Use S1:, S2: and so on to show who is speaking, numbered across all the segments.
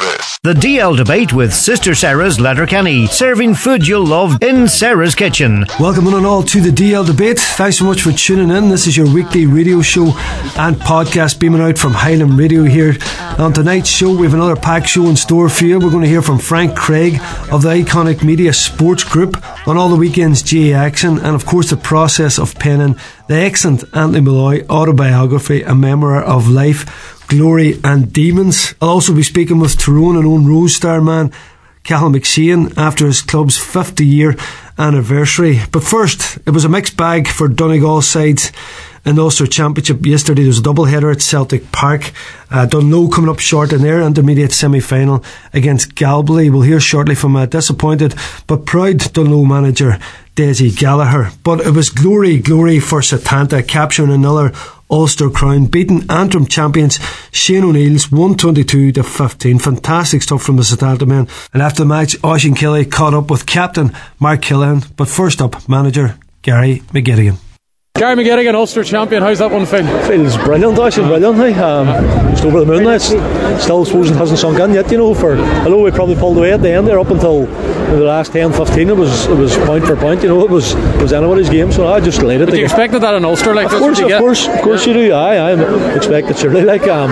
S1: This.
S2: The DL debate with Sister Sarah's Letterkenny, serving food you'll love in Sarah's kitchen.
S3: Welcome on and all to the DL debate. Thanks so much for tuning in. This is your weekly radio show and podcast beaming out from Highland Radio here. On tonight's show, we have another packed show in store for you. We're going to hear from Frank Craig of the iconic media sports group on all the weekends GAA action, and of course the process of penning the excellent Anthony Molloy autobiography, A Memoir of Life Glory and Demons. I'll also be speaking with Tyrone and Owen Roe's Star man, Cathal McShane, after his club's 50 year anniversary. But first, it was a mixed bag for Donegal sides in the Ulster Championship yesterday. There was a double header at Celtic Park. Uh, Dungloe coming up short in their intermediate semi final against Galbally. We'll hear shortly from a disappointed but proud Dungloe manager Dessie Gallagher. But it was glory, glory for Setanta, capturing another Ulster crown, beating Antrim champions Shane O'Neill's 122 to 15. Fantastic stuff from the Setanta men. And after the match, Oisín Kelly caught up with captain Mark Killian. But first up, manager Gary McGettigan.
S4: Gary McGettigan, Ulster champion. How's that one feel?
S5: Feels brilliant, actually, brilliantly. Um, just over the moon. It's still, I suppose, it hasn't sunk in yet. You know, for although we probably pulled away at the end there up until the last 10, 15, it was it was point for point. You know, it was it was anybody's game. So I just laid it.
S4: But you expected that in Ulster, like
S5: of course, of course, of course, yeah. you do. I, I expected surely. Like um,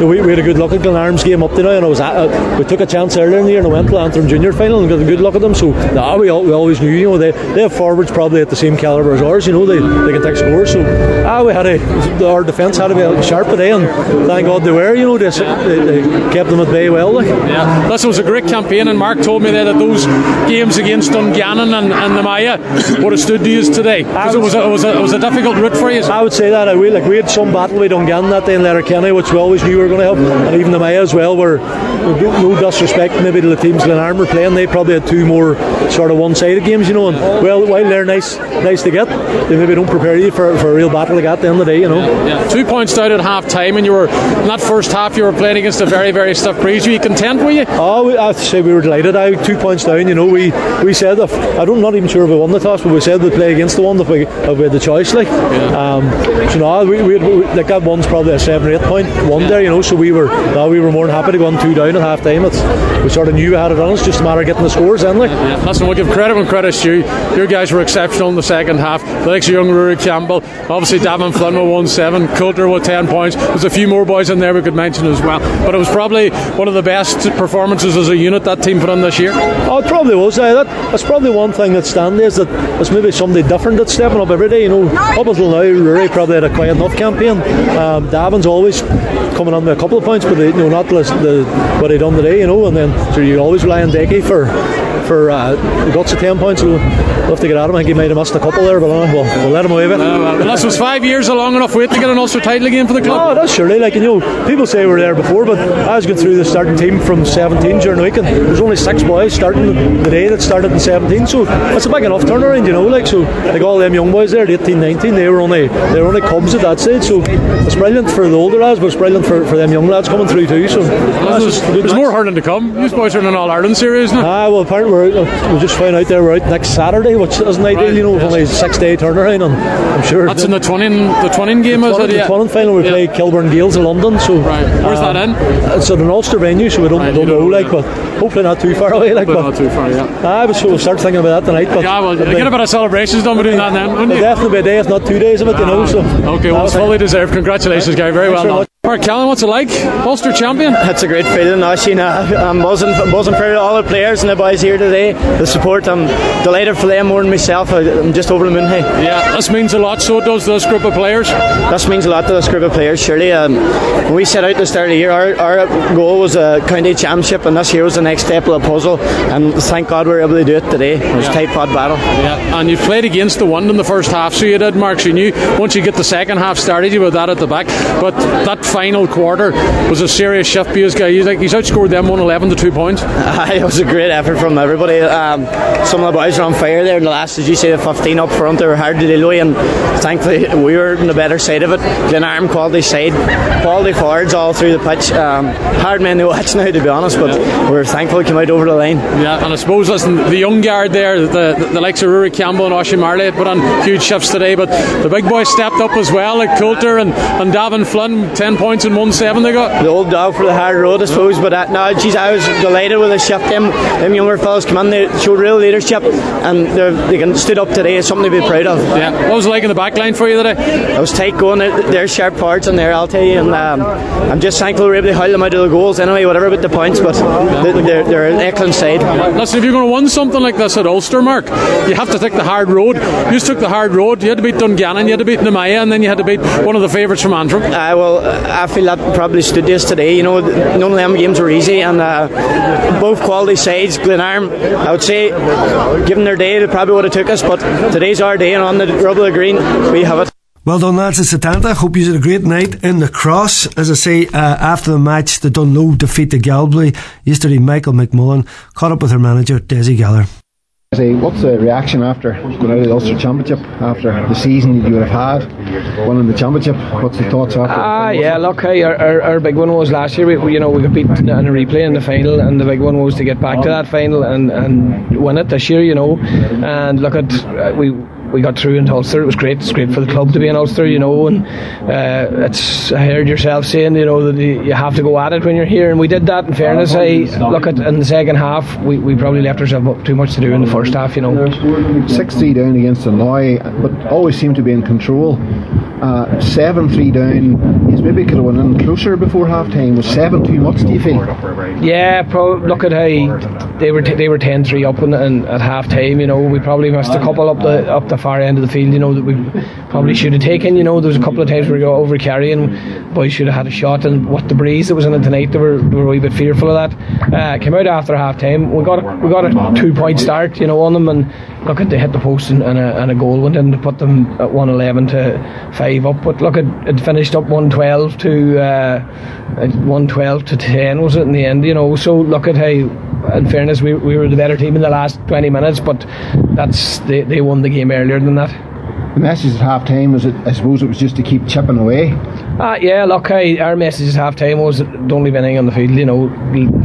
S5: we, we had a good look at Glenarm's game up to now, and I was at, uh, we took a chance earlier in the year and I went to Antrim Junior final and got a good look at them. So nah, we, we always knew, you know, they they have forwards probably at the same calibre as ours. You know, they they can So ah, we had a, our defence had to be sharp today, and thank God they were. You know, they, they, they kept them at bay well. Like.
S4: Yeah, this was a great campaign, and Mark told me there that those games against Dungannon and, and the Maya would have stood to you today because it was a, it was a, it was a difficult route for you.
S5: I would say that. I we like we had some battle with Dungannon that day in Letterkenny, which we always knew we were going to have, and even the Maya as well. Were no disrespect maybe to the teams Glenarm were playing, they probably had two more sort of one-sided games, you know. And well, while they're nice, nice to get, they maybe don't prepare you for, for a real battle like that at the end of the day, you know.
S4: Yeah, yeah. Two points down at half time, and you were in that first half. You were playing against a very, very stiff breeze. Were you content? Were you?
S5: Oh, I have to say we were delighted. I two points down. You know, we we said if, I don't, I'm not even sure if we won the toss, but we said we'd play against the one if we, if we had the choice. Like, yeah. um, so no, we, we, we, like that one's probably a seven or eight point one there. You know, so we were no, we were more than happy to go on two down at half time. It's, we sort of knew we had it on us. Just a matter of getting the scores in. Like,
S4: yeah, yeah. listen, we'll give credit when credit's due. Your guys were exceptional in the second half. The likes of young Rory Campbell, obviously Davin Flynn one seven, Coulter with ten points. There's a few more boys in there we could mention as well. But it was probably one of the best performances as a unit that team put in this year.
S5: Oh, it probably was. Uh, that, that's probably one thing that stands is that there's maybe somebody different that's stepping up every day. You know, up until now, Rory probably had a quiet enough campaign. Um, Davin's always coming on with a couple of points, but they, you know, not the, the what he done today. You know, and then so you always rely on Decky for for uh, the guts of 10 points. We'll, have to get out of him. I think he might have missed a couple there, but uh, we'll, we'll let him away with it.
S4: Uh, well, this was five years a long enough wait to get an Ulster title again for the club.
S5: Oh, that's surely. Like, you know, people say we were there before, but I was going through the starting team from 17 during the week, and there's only six boys starting the day that started in 17, so that's a big enough turnaround, you know. Like, so, like all them young boys there, 18, 19, they were only they were only cubs at that stage, so it's brilliant for the older lads, but it's brilliant for, for them young lads coming through too. So,
S4: well, there's, there's more hurling to come. These boys are in an All Ireland series now.
S5: Ah, well, apparently we're, we just found out there we're out next Saturday, which isn't ideal, right. you know, only a six day turnaround, and I'm sure
S4: that's in the twinning the twinning game.
S5: The
S4: twinning,
S5: the yeah. twinning final we yeah. play Kilburn Gaels in London. So
S4: right, where's um, that in?
S5: It's at an Ulster venue, so we don't, right, don't know, like, but hopefully not too far away, like.
S4: But not too far, yeah.
S5: I was we'll start thinking about that tonight. But
S4: yeah, well, get a bit of celebrations done between that and then, wouldn't you?
S5: Definitely be a day, if not two days of it, you know. So
S4: okay, well, it's fully deserved. Congratulations, Gary. Very well done. Mark Callan, what's it like? Ulster champion?
S6: That's a great feeling, Oisín. I'm buzzing, buzzing for all the players and the boys here today. The support, I'm delighted for them more than myself. I'm just over the moon. Hey.
S4: Yeah, this means a lot. So does this group of players.
S6: This means a lot to this group of players. Surely, um, when we set out to start the year, our, our goal was a county championship, and this year was the next step of the puzzle. And thank God we were able to do it today. It was yeah. tight pot battle.
S4: Yeah, and you played against the wind in the first half, so you did, Mark. So you knew once you get the second half started, you were that at the back. But that final quarter was a serious shift guy. He's like he's outscored them 111 to two points.
S6: Uh, it was a great effort from everybody. Um, some of the boys were on fire there in the last, as you say, the 15 up front. They were hard to deal with, and thankfully we were on the better side of it. Glenarm quality side, quality forwards all through the pitch. Um, hard men to watch now, to be honest, but yeah. we're thankful we came out over the line.
S4: Yeah, and I suppose listen, the young guard there, the, the, the likes of Rory Campbell and Oisín Marley put on huge shifts today, but the big boys stepped up as well, like Coulter and, and Davin Flynn, 10 points and 1 7 they got.
S6: The old dog for the hard road, I suppose. But uh, no, geez, I was delighted with the shift. Them, them younger fellas come in, they showed real leadership and they can stood up today. It's something to be proud of.
S4: Yeah. What was it like in the back line for you today?
S6: I was tight going. They're sharp parts in there, I'll tell you. And um, I'm just thankful we were able to haul them out of the goals anyway, whatever about the points. But they're, they're an excellent side.
S4: Listen, if you're going to win something like this at Ulster, Mark, you have to take the hard road. You just took the hard road. You had to beat Dungannon, you had to beat Nemaya, and then you had to beat one of the favourites from Antrim.
S6: Uh, well, I feel that probably stood this today. You know, none of them games were easy, and uh, both quality sides. Glenarm, I would say, given their day, they probably would have took us, but today's our day, and on the rubble of green, we have it.
S3: Well done, lads. It's Setanta. Hope you had a great night in the cross. As I say, uh, after the match, the Dungloe defeated Galway. Yesterday, Michael McMullen caught up with her manager, Desi
S1: Gallagher. What's the reaction after going out of the Ulster Championship after the season you would have had, winning the championship? What's the thoughts after?
S7: Ah, yeah, look, hey, our, our, our, big one was last year. We, you know, we got beat in a replay in the final, and the big one was to get back to that final and, and win it this year. You know, and look at uh, we we got through in Ulster. It was great. It's great for the club to be in Ulster, you know. And uh, it's I heard yourself saying, you know, that you have to go at it when you're here, and we did that. In fairness, I look at in the second half, we, we probably left ourselves too much to do in the first half, you know.
S1: Sixty down against Illinois, but always seemed to be in control. Uh, seven three down. He's maybe could have went in closer before half time. Was seven too much? Do you feel?
S7: Yeah, pro- look at how they were t- they were 10-3 up in, in, at half time. You know, we probably missed a couple up the up the far end of the field, you know, that we probably should have taken. You know, there was a couple of times we got over carrying, boys should have had a shot. And what the breeze that was in it tonight, they were, they were a wee bit fearful of that. Uh, came out after half time. We got a, we got a two point start, you know, on them, and look at they hit the post and, and, a, and a goal went in to put them at 111 to 5 up. But look, at it finished up 112 to uh, 112 to 10, was it in the end, you know. So look at how in fairness, we, we were the better team in the last 20 minutes, but that's they, they won the game earlier than that.
S1: The message at half time was it, I suppose it was just to keep chipping away.
S7: Uh, yeah, look, I, our message at half time was don't leave anything on the field, you know,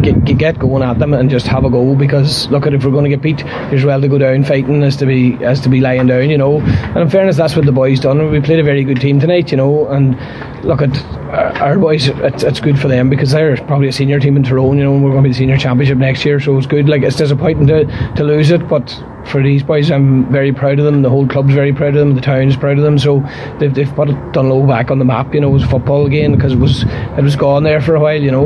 S7: get, get going at them and just have a go because look at if we're going to get beat, as well to go down fighting as to be as to be lying down, you know. And in fairness, that's what the boys done. We played a very good team tonight, you know, and look at uh, our boys, it's, it's good for them because they're probably a senior team in Tyrone, you know, and we're going to be the senior championship next year, so it's good. Like, it's disappointing to, to lose it, but for these boys, I'm very proud of them. The whole club's very proud of them. The town's proud of them. So they've, they've put Dungloe back on the map, you know, as football again because it was, it was gone there for a while, you know.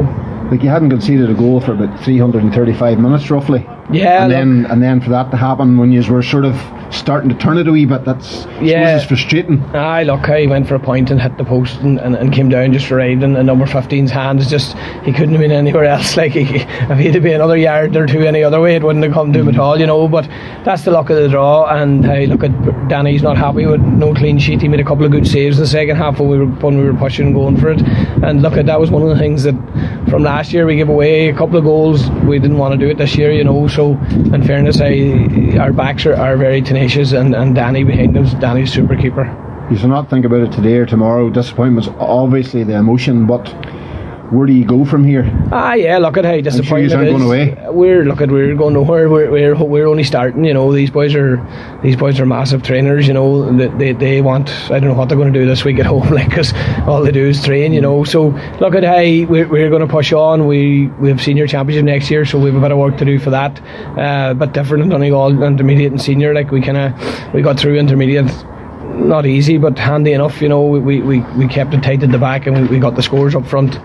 S1: Like, you hadn't conceded a goal for about 335 minutes roughly.
S7: Yeah,
S1: and then and then for that to happen when you were sort of starting to turn it a wee bit, that's yeah, it's frustrating.
S7: Aye, look, he went for a point and hit the post and, and, and came down just right in the number 15's hand. It's just he couldn't have been anywhere else. Like he, if he had been another yard or two any other way, it wouldn't have come to him at mm-hmm. all, you know. But that's the luck of the draw. And hey, look at Danny's not happy with no clean sheet. He made a couple of good saves in the second half when we were when we were pushing and going for it. And look at that was one of the things that from last year we gave away a couple of goals. We didn't want to do it this year, you know. So in fairness, I, our backs are, are very tenacious, and, and Danny behind us, Danny's super keeper.
S1: You should not think about it today or tomorrow. Disappointment's obviously the emotion, but where do you go from here?
S7: Ah, yeah. Look at how disappointed
S1: sure going away.
S7: We're look at we're going nowhere. We're, we're we're only starting. You know, these boys are these boys are massive trainers. You know, they they, they want. I don't know what they're going to do this week at home, like because all they do is train. You know, so look at how we're, we're going to push on. We we have senior championship next year, so we have a bit of work to do for that. Uh, but different than all intermediate and senior. Like we kind of we got through intermediate not easy, but handy enough. You know, we, we, we kept it tight at the back and we, we got the scores up front,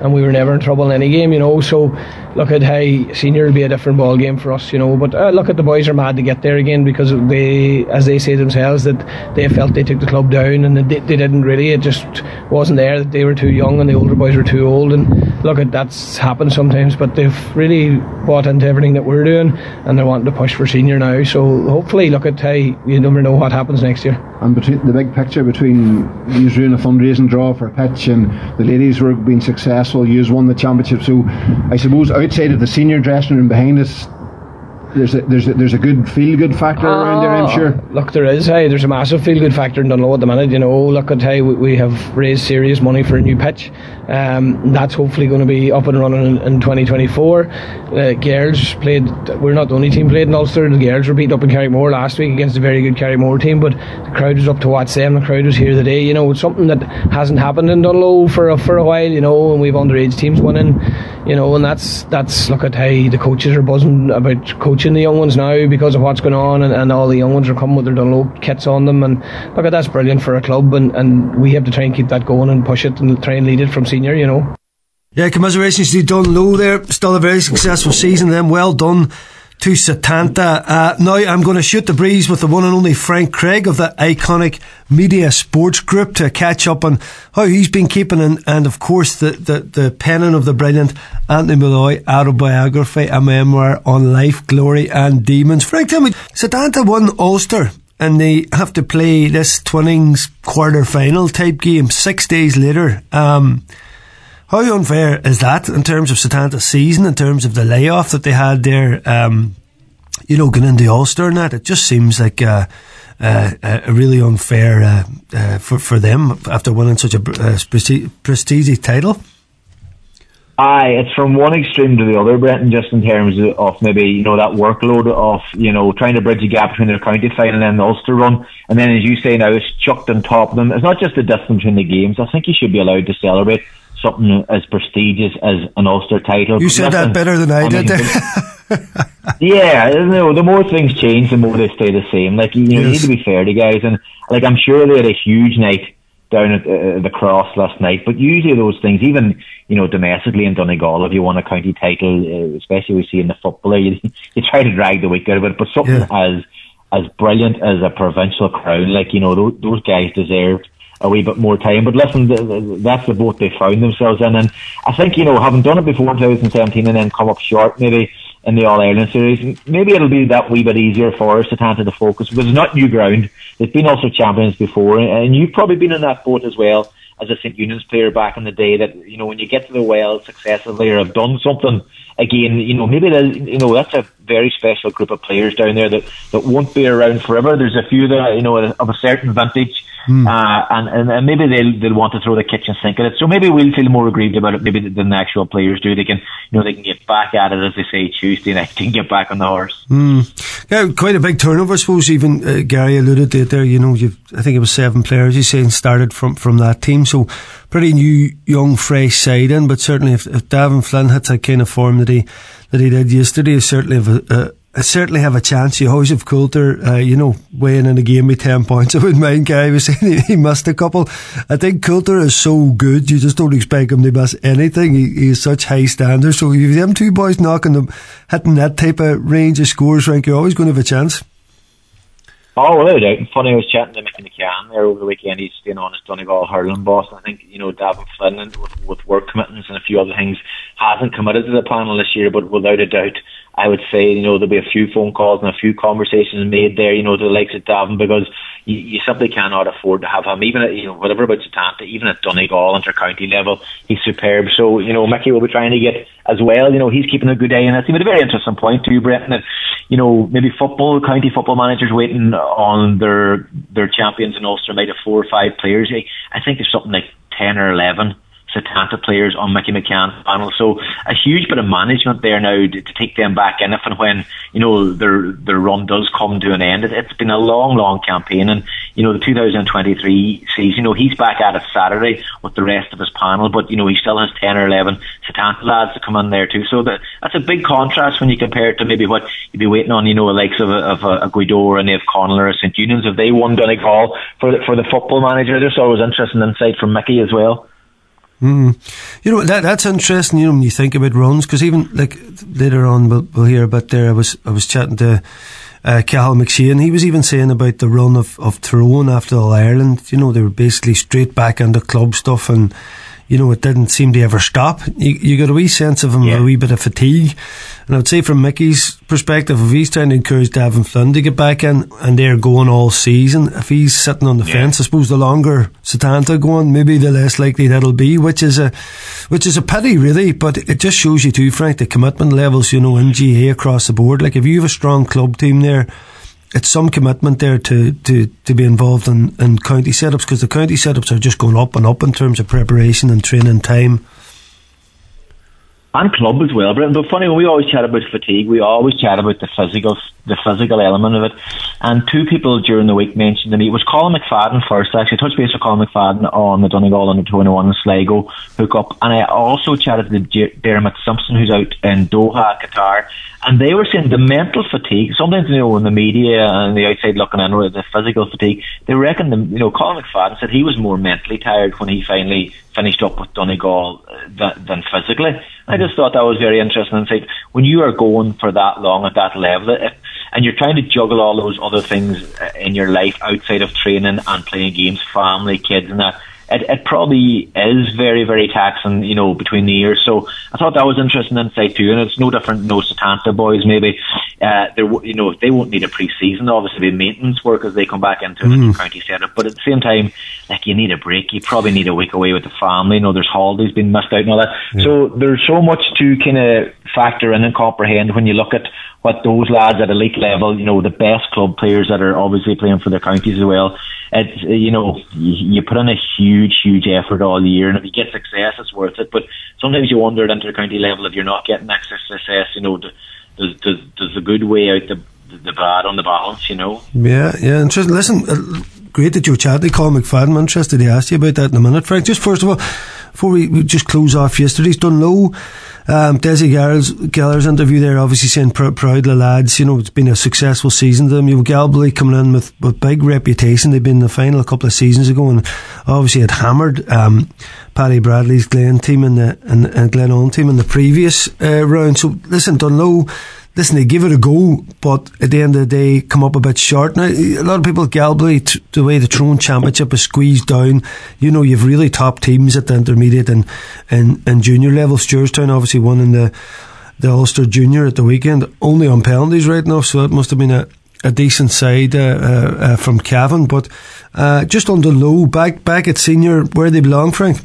S7: and we were never in trouble in any game. You know, so look at how senior will be a different ball game for us. You know, but uh, look at the boys are mad to get there again because they, as they say themselves, that they felt they took the club down and they, they didn't really. It just wasn't there. That they were too young and the older boys were too old. And look at that's happened sometimes, but they've really bought into everything that we're doing and they're wanting to push for senior now. So hopefully, look at how you never know what happens next year
S1: and between the big picture between you doing a fundraising draw for a pitch and the ladies were being successful, you won the championship. So I suppose outside of the senior dressing room behind us, there's a, there's a, there's a good feel good factor around there. I'm
S7: Ah,
S1: sure.
S7: Look, there is. Hey, there's a massive feel good factor in Dungloe at the minute. You know, look at hey, we, we have raised serious money for a new pitch. Um, that's hopefully going to be up and running in, in 2024. Uh, girls played. We're not the only team played in Ulster. The girls were beat up in Carrymore last week against a very good Carrymore team, but the crowd was up to watch them. The crowd was here today. You know, it's something that hasn't happened in Dungloe for a, for a while. You know, and we've underage teams winning. You know, and that's that's look at hey, the coaches are buzzing about coaching the young ones now because of what's going on, and, and all the young ones are coming with their Dungloe kits on them, and look at that's brilliant for a club, and, and we have to try and keep that going and push it and try and lead it from senior. You know.
S3: Yeah, commiserations to Dungloe there. Still a very successful season then. Well done to Setanta. Uh, now I'm going to shoot the breeze with the one and only Frank Craig of the iconic Media Sports Group to catch up on how he's been keeping and, and of course the, the, the penning of the brilliant Anthony Molloy autobiography, a memoir on life, glory and demons. Frank, tell me, Setanta won Ulster and they have to play this Twinnings quarter final type game six days later. Um, how unfair is that in terms of Setanta's season, in terms of the layoff that they had there, um, you know, going into Ulster and that? It just seems like uh, uh, a really unfair uh, uh, for, for them after winning such a uh, prestigious title.
S8: Aye, it's from one extreme to the other, Brenton, just in terms of, of maybe, you know, that workload of, you know, trying to bridge the gap between their county final and the Ulster run. And then, as you say now, it's chucked on top of them. It's not just the distance between the games. I think you should be allowed to celebrate something as prestigious as an Ulster title.
S3: You said that better than I, I did.
S8: Mean, yeah, you know, the more things change, the more they stay the same. Like, you know, yes. you need to be fair to guys. And, like, I'm sure they had a huge night down at uh, the cross last night. But usually those things, even you know domestically in Donegal, if you won a county title, uh, especially we see in the football, you, you try to drag the week out of it. But something yeah. as as brilliant as a provincial crown, like you know those, those guys deserve a wee bit more time. But listen, that's the boat they found themselves in, and I think you know having done it before in 2017 and then come up short, maybe in the All Ireland series. Maybe it'll be that wee bit easier for us to tend to focus because it's not new ground. They've been Ulster champions before, and you've probably been in that boat as well as a St Eunan's player back in the day. That you know when you get to the well successively or have done something again, you know maybe you know that's a very special group of players down there that that won't be around forever. There's a few that you know of a certain vintage. Mm. Uh, and, and, and maybe they'll they'll want to throw the kitchen sink at it. So maybe we'll feel more aggrieved about it maybe than the actual players do. They can you know they can get back at it as they say Tuesday night. and get back on the horse.
S3: Mm. Yeah, quite a big turnover. I suppose even uh, Gary alluded to it there. You know, I think it was seven players. He's saying started from from that team. So pretty new, young, fresh side in. But certainly, if, if Davin Flynn hits that kind of form that he that he did yesterday, he certainly have a, certainly have a chance. You always have Coulter, uh, you know, weighing in a game with 10 points. I wouldn't mind Guy was saying he, he, missed a couple. I think Coulter is so good, you just don't expect him to miss anything. He, he has such high standards. So if them two boys knocking them, hitting that type of range of scores, rank, you're always going to have a chance.
S8: Oh, without a doubt. Funny, I was chatting to Mickey McCann there over the weekend. He's staying on his Donegal hurling boss. I think, you know, Davin Flynn with, with work commitments and a few other things hasn't committed to the panel this year, but without a doubt, I would say, you know, there'll be a few phone calls and a few conversations made there, you know, to the likes of Davin because you, you simply cannot afford to have him, even at, you know, whatever about Setanta, even at Donegal, inter-county level, he's superb. So, you know, Mickey will be trying to get as well, you know, he's keeping a good eye on it. He made a very interesting point too, Brenton, that, you know, maybe football, county football managers waiting on their, their champions in Ulster might have four or five players. I think there's something like 10 or 11 Setanta players on Mickey McCann's panel. So a huge bit of management there now to, to, take them back in if and when, you know, their their run does come to an end. It, has been a long, long campaign and, you know, the 2023 season, you know, he's back at it Saturday with the rest of his panel, but, you know, he still has 10 or 11 Setanta lads to come in there too. So that, that's a big contrast when you compare it to maybe what you'd be waiting on, you know, the likes of a, of a, a Gweedore or a Naomh Conaill or a St. Eunan's. If they won Donegal for the, for the football manager, there's always interesting insight from Mickey as well.
S3: Mm. You know that that's interesting. You know when you think about runs, because even like later on we'll, we'll hear about there. I was I was chatting to uh, Cathal McShane. He was even saying about the run of of Tyrone after All Ireland. You know they were basically straight back into club stuff, and you know, it didn't seem to ever stop. You, you got a wee sense of him,
S8: Yeah.
S3: a wee bit of fatigue. And I would say from Mickey's perspective, if he's trying to encourage Davin Flynn to get back in and they're going all season, if he's sitting on the
S8: Yeah.
S3: fence, I suppose the longer Setanta going, maybe the less likely that'll be, which is a, which is a pity really, but it just shows you too, Frank, the commitment levels, you know, in GAA across the board. Like if you have a strong club team there, it's some commitment there to, to, to be involved in, in county setups because the county setups are just going up and up in terms of preparation and training time.
S8: and club as well. But, funny, we always chat about fatigue, we always chat about the physical, the physical element of it. And two people during the week mentioned to me it was Colm McFadden first. Actually, touch base with Colm McFadden on the Donegal under twenty one Sligo hookup, and I also chatted to Dermot Simpson, who's out in Doha, Qatar. And they were saying the mental fatigue. Sometimes you know in the media and the outside looking in, the physical fatigue. They reckon the you know Colm McFadden said he was more mentally tired when he finally finished up with Donegal uh, than, than physically. I just thought that was very interesting. Say when you are going for that long at that level, it, and you're trying to juggle all those other things uh, in your life outside of training and playing games, family, kids, and that. It, it probably is very, very taxing, you know, between the years. So I thought that was interesting insight too, and it's no different. No Setanta boys, maybe uh, they, you know, they won't need a pre-season. Obviously, be maintenance work as they come back into the new county setup. But at the same time, like you need a break. You probably need a week away with the family. You know, there's holidays being missed out and all that. So there's so much to kind of factor in and comprehend when you look at what those lads at elite level, you know, the best club players that are obviously playing for their counties as well. It's uh, you know, you, put in a huge, huge effort all year, and if you get success, it's worth it. But sometimes you wonder at inter-county level if you're not getting that success, you know, does does does the good weigh out the the bad on the balance, you know?
S3: Yeah, yeah, interesting. Listen, uh, great that you chatted to Colm McFadden. I'm interested to ask you about that in a minute, Frank. Just first of all, before we, just close off yesterday's Dungloe, um, Desi Gallagher's, Gallagher's interview there, obviously saying pr- proud the lads. You know, it's been a successful season to them. You have Galbally coming in with, with big reputation. They've been in the final a couple of seasons ago and obviously had hammered um, Paddy Bradley's Glen team in the and, and Glen On team in the previous uh, round. So listen, Dungloe listen, they give it a go, but at the end of the day, come up a bit short. Now, a lot of people Galway, the way the Tyrone Championship is squeezed down, you know, you've really top teams at the intermediate and, and, and junior level. Stewartstown obviously won in the, the Ulster Junior at the weekend, only on penalties right now, so it must have been a, a decent side uh, uh, uh, from Cavan. But uh, just on the low, back back at senior, where they belong, Frank?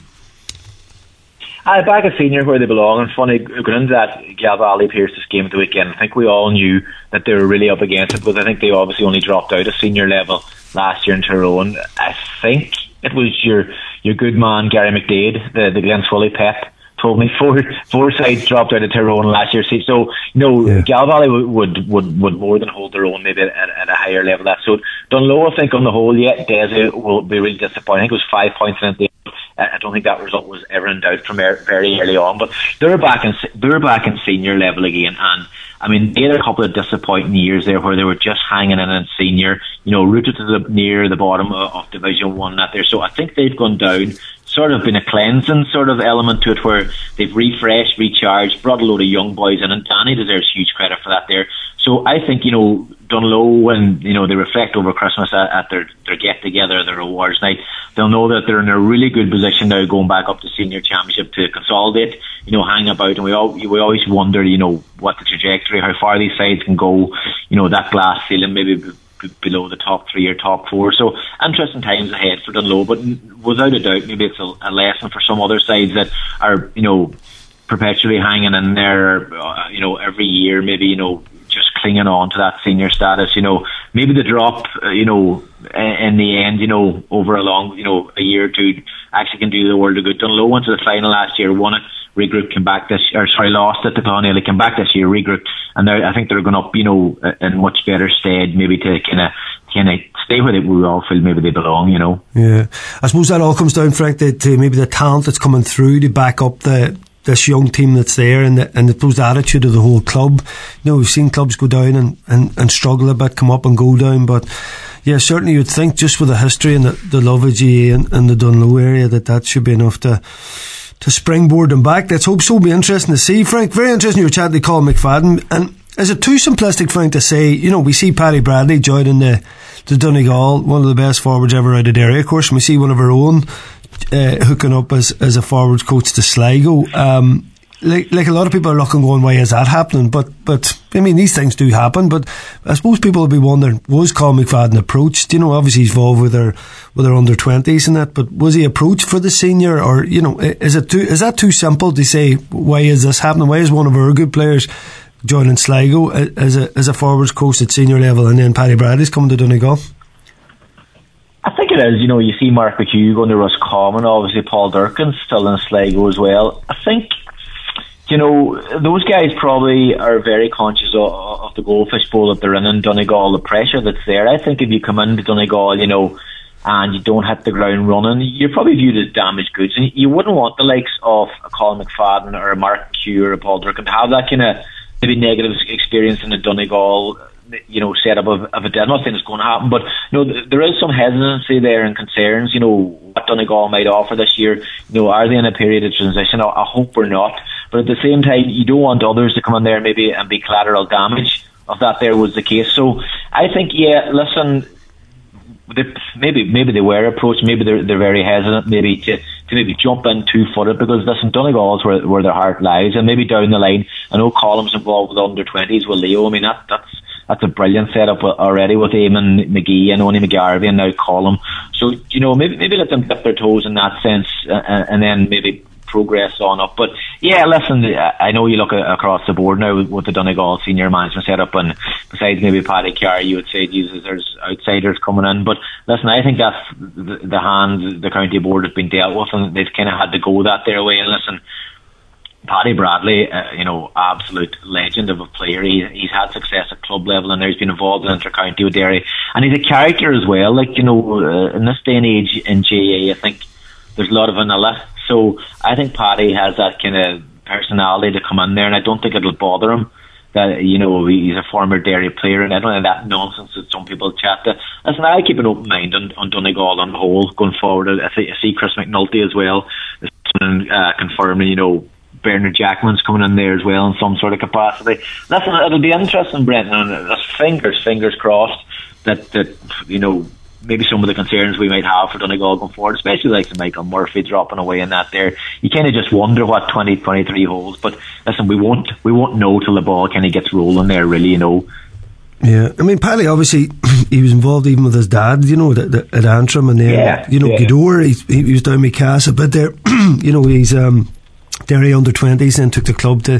S8: Uh, back a senior where they belong, and funny, going into that Galbally Pearse's game at the weekend, I think we all knew that they were really up against it, because I think they obviously only dropped out at senior level last year in Tyrone. I think it was your your good man Gary McDade, the, the Glenswilly Pep, told me four four sides dropped out of Tyrone last year. So, you know,
S3: Yeah.
S8: Galbally would, would would would more than hold their own, maybe at, at a higher level. That so Dungloe, I think on the whole, yeah, Desi will be really disappointing. I think it was five points in the I don't think that result was ever in doubt from er- very early on. But they're back in they're back in senior level again, and I mean they had a couple of disappointing years there where they were just hanging in in senior, you know, rooted to the near the bottom of, of Division One that there. So I think they've gone down. Sort of been a cleansing sort of element to it where they've refreshed, recharged, brought a load of young boys in, and Danny deserves huge credit for that there. So I think you know Dungloe when you know they reflect over Christmas at, at their their get together, their awards night, they'll know that they're in a really good position now going back up to senior championship to consolidate. You know, hang about, and we all we always wonder, you know, what the trajectory, how far these sides can go. You know, that glass ceiling maybe. Below the top three or top four, so interesting times ahead for Dungloe. But without a doubt, maybe it's a, a lesson for some other sides that are, you know, perpetually hanging in there, uh, you know, every year, maybe, you know, just clinging on to that senior status, you know, maybe the drop, uh, you know, in the end, you know, over a long, you know, a year or two actually can do the world a good. Dungloe went to the final last year, won it, regrouped, came back this, or sorry, lost it the Clonelly, came back this year, regrouped, and I think they're going up, you know, in much better stead, maybe to kind of, kind of stay where they, we all feel maybe they belong, you know.
S3: Yeah, I suppose that all comes down, Frank, to, to maybe the talent that's coming through to back up the this young team that's there, and the, and the attitude of the whole club. You know, we've seen clubs go down and, and, and struggle a bit, come up and go down, but yeah, certainly you'd think just with the history and the, the love of GAA and, and the Dungloe area that that should be enough to to springboard them back. Let's hope so. It'll be interesting to see, Frank. Very interesting. You're chatting to Colm McFadden, and is it too simplistic, Frank, to say you know we see Paddy Bradley joining the the Donegal, one of the best forwards ever out of the area, of course, and we see one of our own uh, hooking up as, as a forwards coach to Sligo. Um, like, like a lot of people are looking going, why is that happening? But, but, I mean, these things do happen, but I suppose people will be wondering, was Colm McFadden approached? You know, obviously he's involved with their, with their under 20s and that, but was he approached for the senior or, you know, is it too, is that too simple to say, why is this happening? Why is one of our good players joining Sligo as a, as a forwards coach at senior level and then Paddy Bradley's coming to Donegal?
S8: I think it is. You know, you see Mark McHugh going to Roscommon, obviously Paul Durcan's still in Sligo as well. I think you know, those guys probably are very conscious of, of the goldfish bowl that they're in in Donegal, the pressure that's there. I think if you come into Donegal, you know, and you don't hit the ground running, you're probably viewed as damaged goods. And you wouldn't want the likes of a Colm McFadden or a Mark Q or a Paul Durcan to have that kind of maybe negative experience in the Donegal you know, setup of, of a dead. I'm not saying it's going to happen, but you know, th- there is some hesitancy there and concerns. You know, what Donegal might offer this year. You know, are they in a period of transition? I, I hope we're not. But at the same time, you don't want others to come in there maybe and be collateral damage if that there was the case. So I think, yeah, listen, maybe maybe they were approached, maybe they're they're very hesitant, maybe to, to maybe jump in two footed because listen, Donegal's where where their heart lies, and maybe down the line, I know Colm's involved with under twenties with Leo. I mean that that's that's a brilliant setup already with Eamon McGee and Oni McGarvey and now Colm. So you know maybe maybe let them dip their toes in that sense, uh, and then maybe progress on up. But yeah, listen, I know you look across the board now with the Donegal senior management setup, and besides maybe Paddy Carr, you would say Jesus, there's outsiders coming in. But listen, I think that's the, the hand the county board has been dealt with, and they've kind of had to go that their way. And listen. Paddy Bradley, uh, you know, absolute legend of a player. He, he's had success at club level and he's been involved in inter-county with Derry. And he's a character as well. Like, you know, uh, in this day and age in GAA, I think there's a lot of vanilla so I think Paddy has that kind of personality to come in there, and I don't think it'll bother him that you know he's a former Derry player, and I don't know that nonsense that some people chat to. Listen, I keep an open mind on, on Donegal on the whole going forward. I see, I see Chris McNulty as well, uh, confirming you know Bernard Jackman's coming in there as well in some sort of capacity. Listen, it'll be interesting, Brenton. And fingers, fingers crossed that that you know maybe some of the concerns we might have for Donegal going forward, especially like Michael Murphy dropping away in that there. You kind of just wonder what 2023 holds. But listen, we won't we won't know till the ball kind of gets rolling there, really, you know.
S3: Yeah, I mean, Paddy obviously he was involved even with his dad, you know, at, at Antrim, and then yeah, you know yeah. Gweedore, he, he was down with Cass a bit there. you know, he's um, Derry under twenties, then took the club to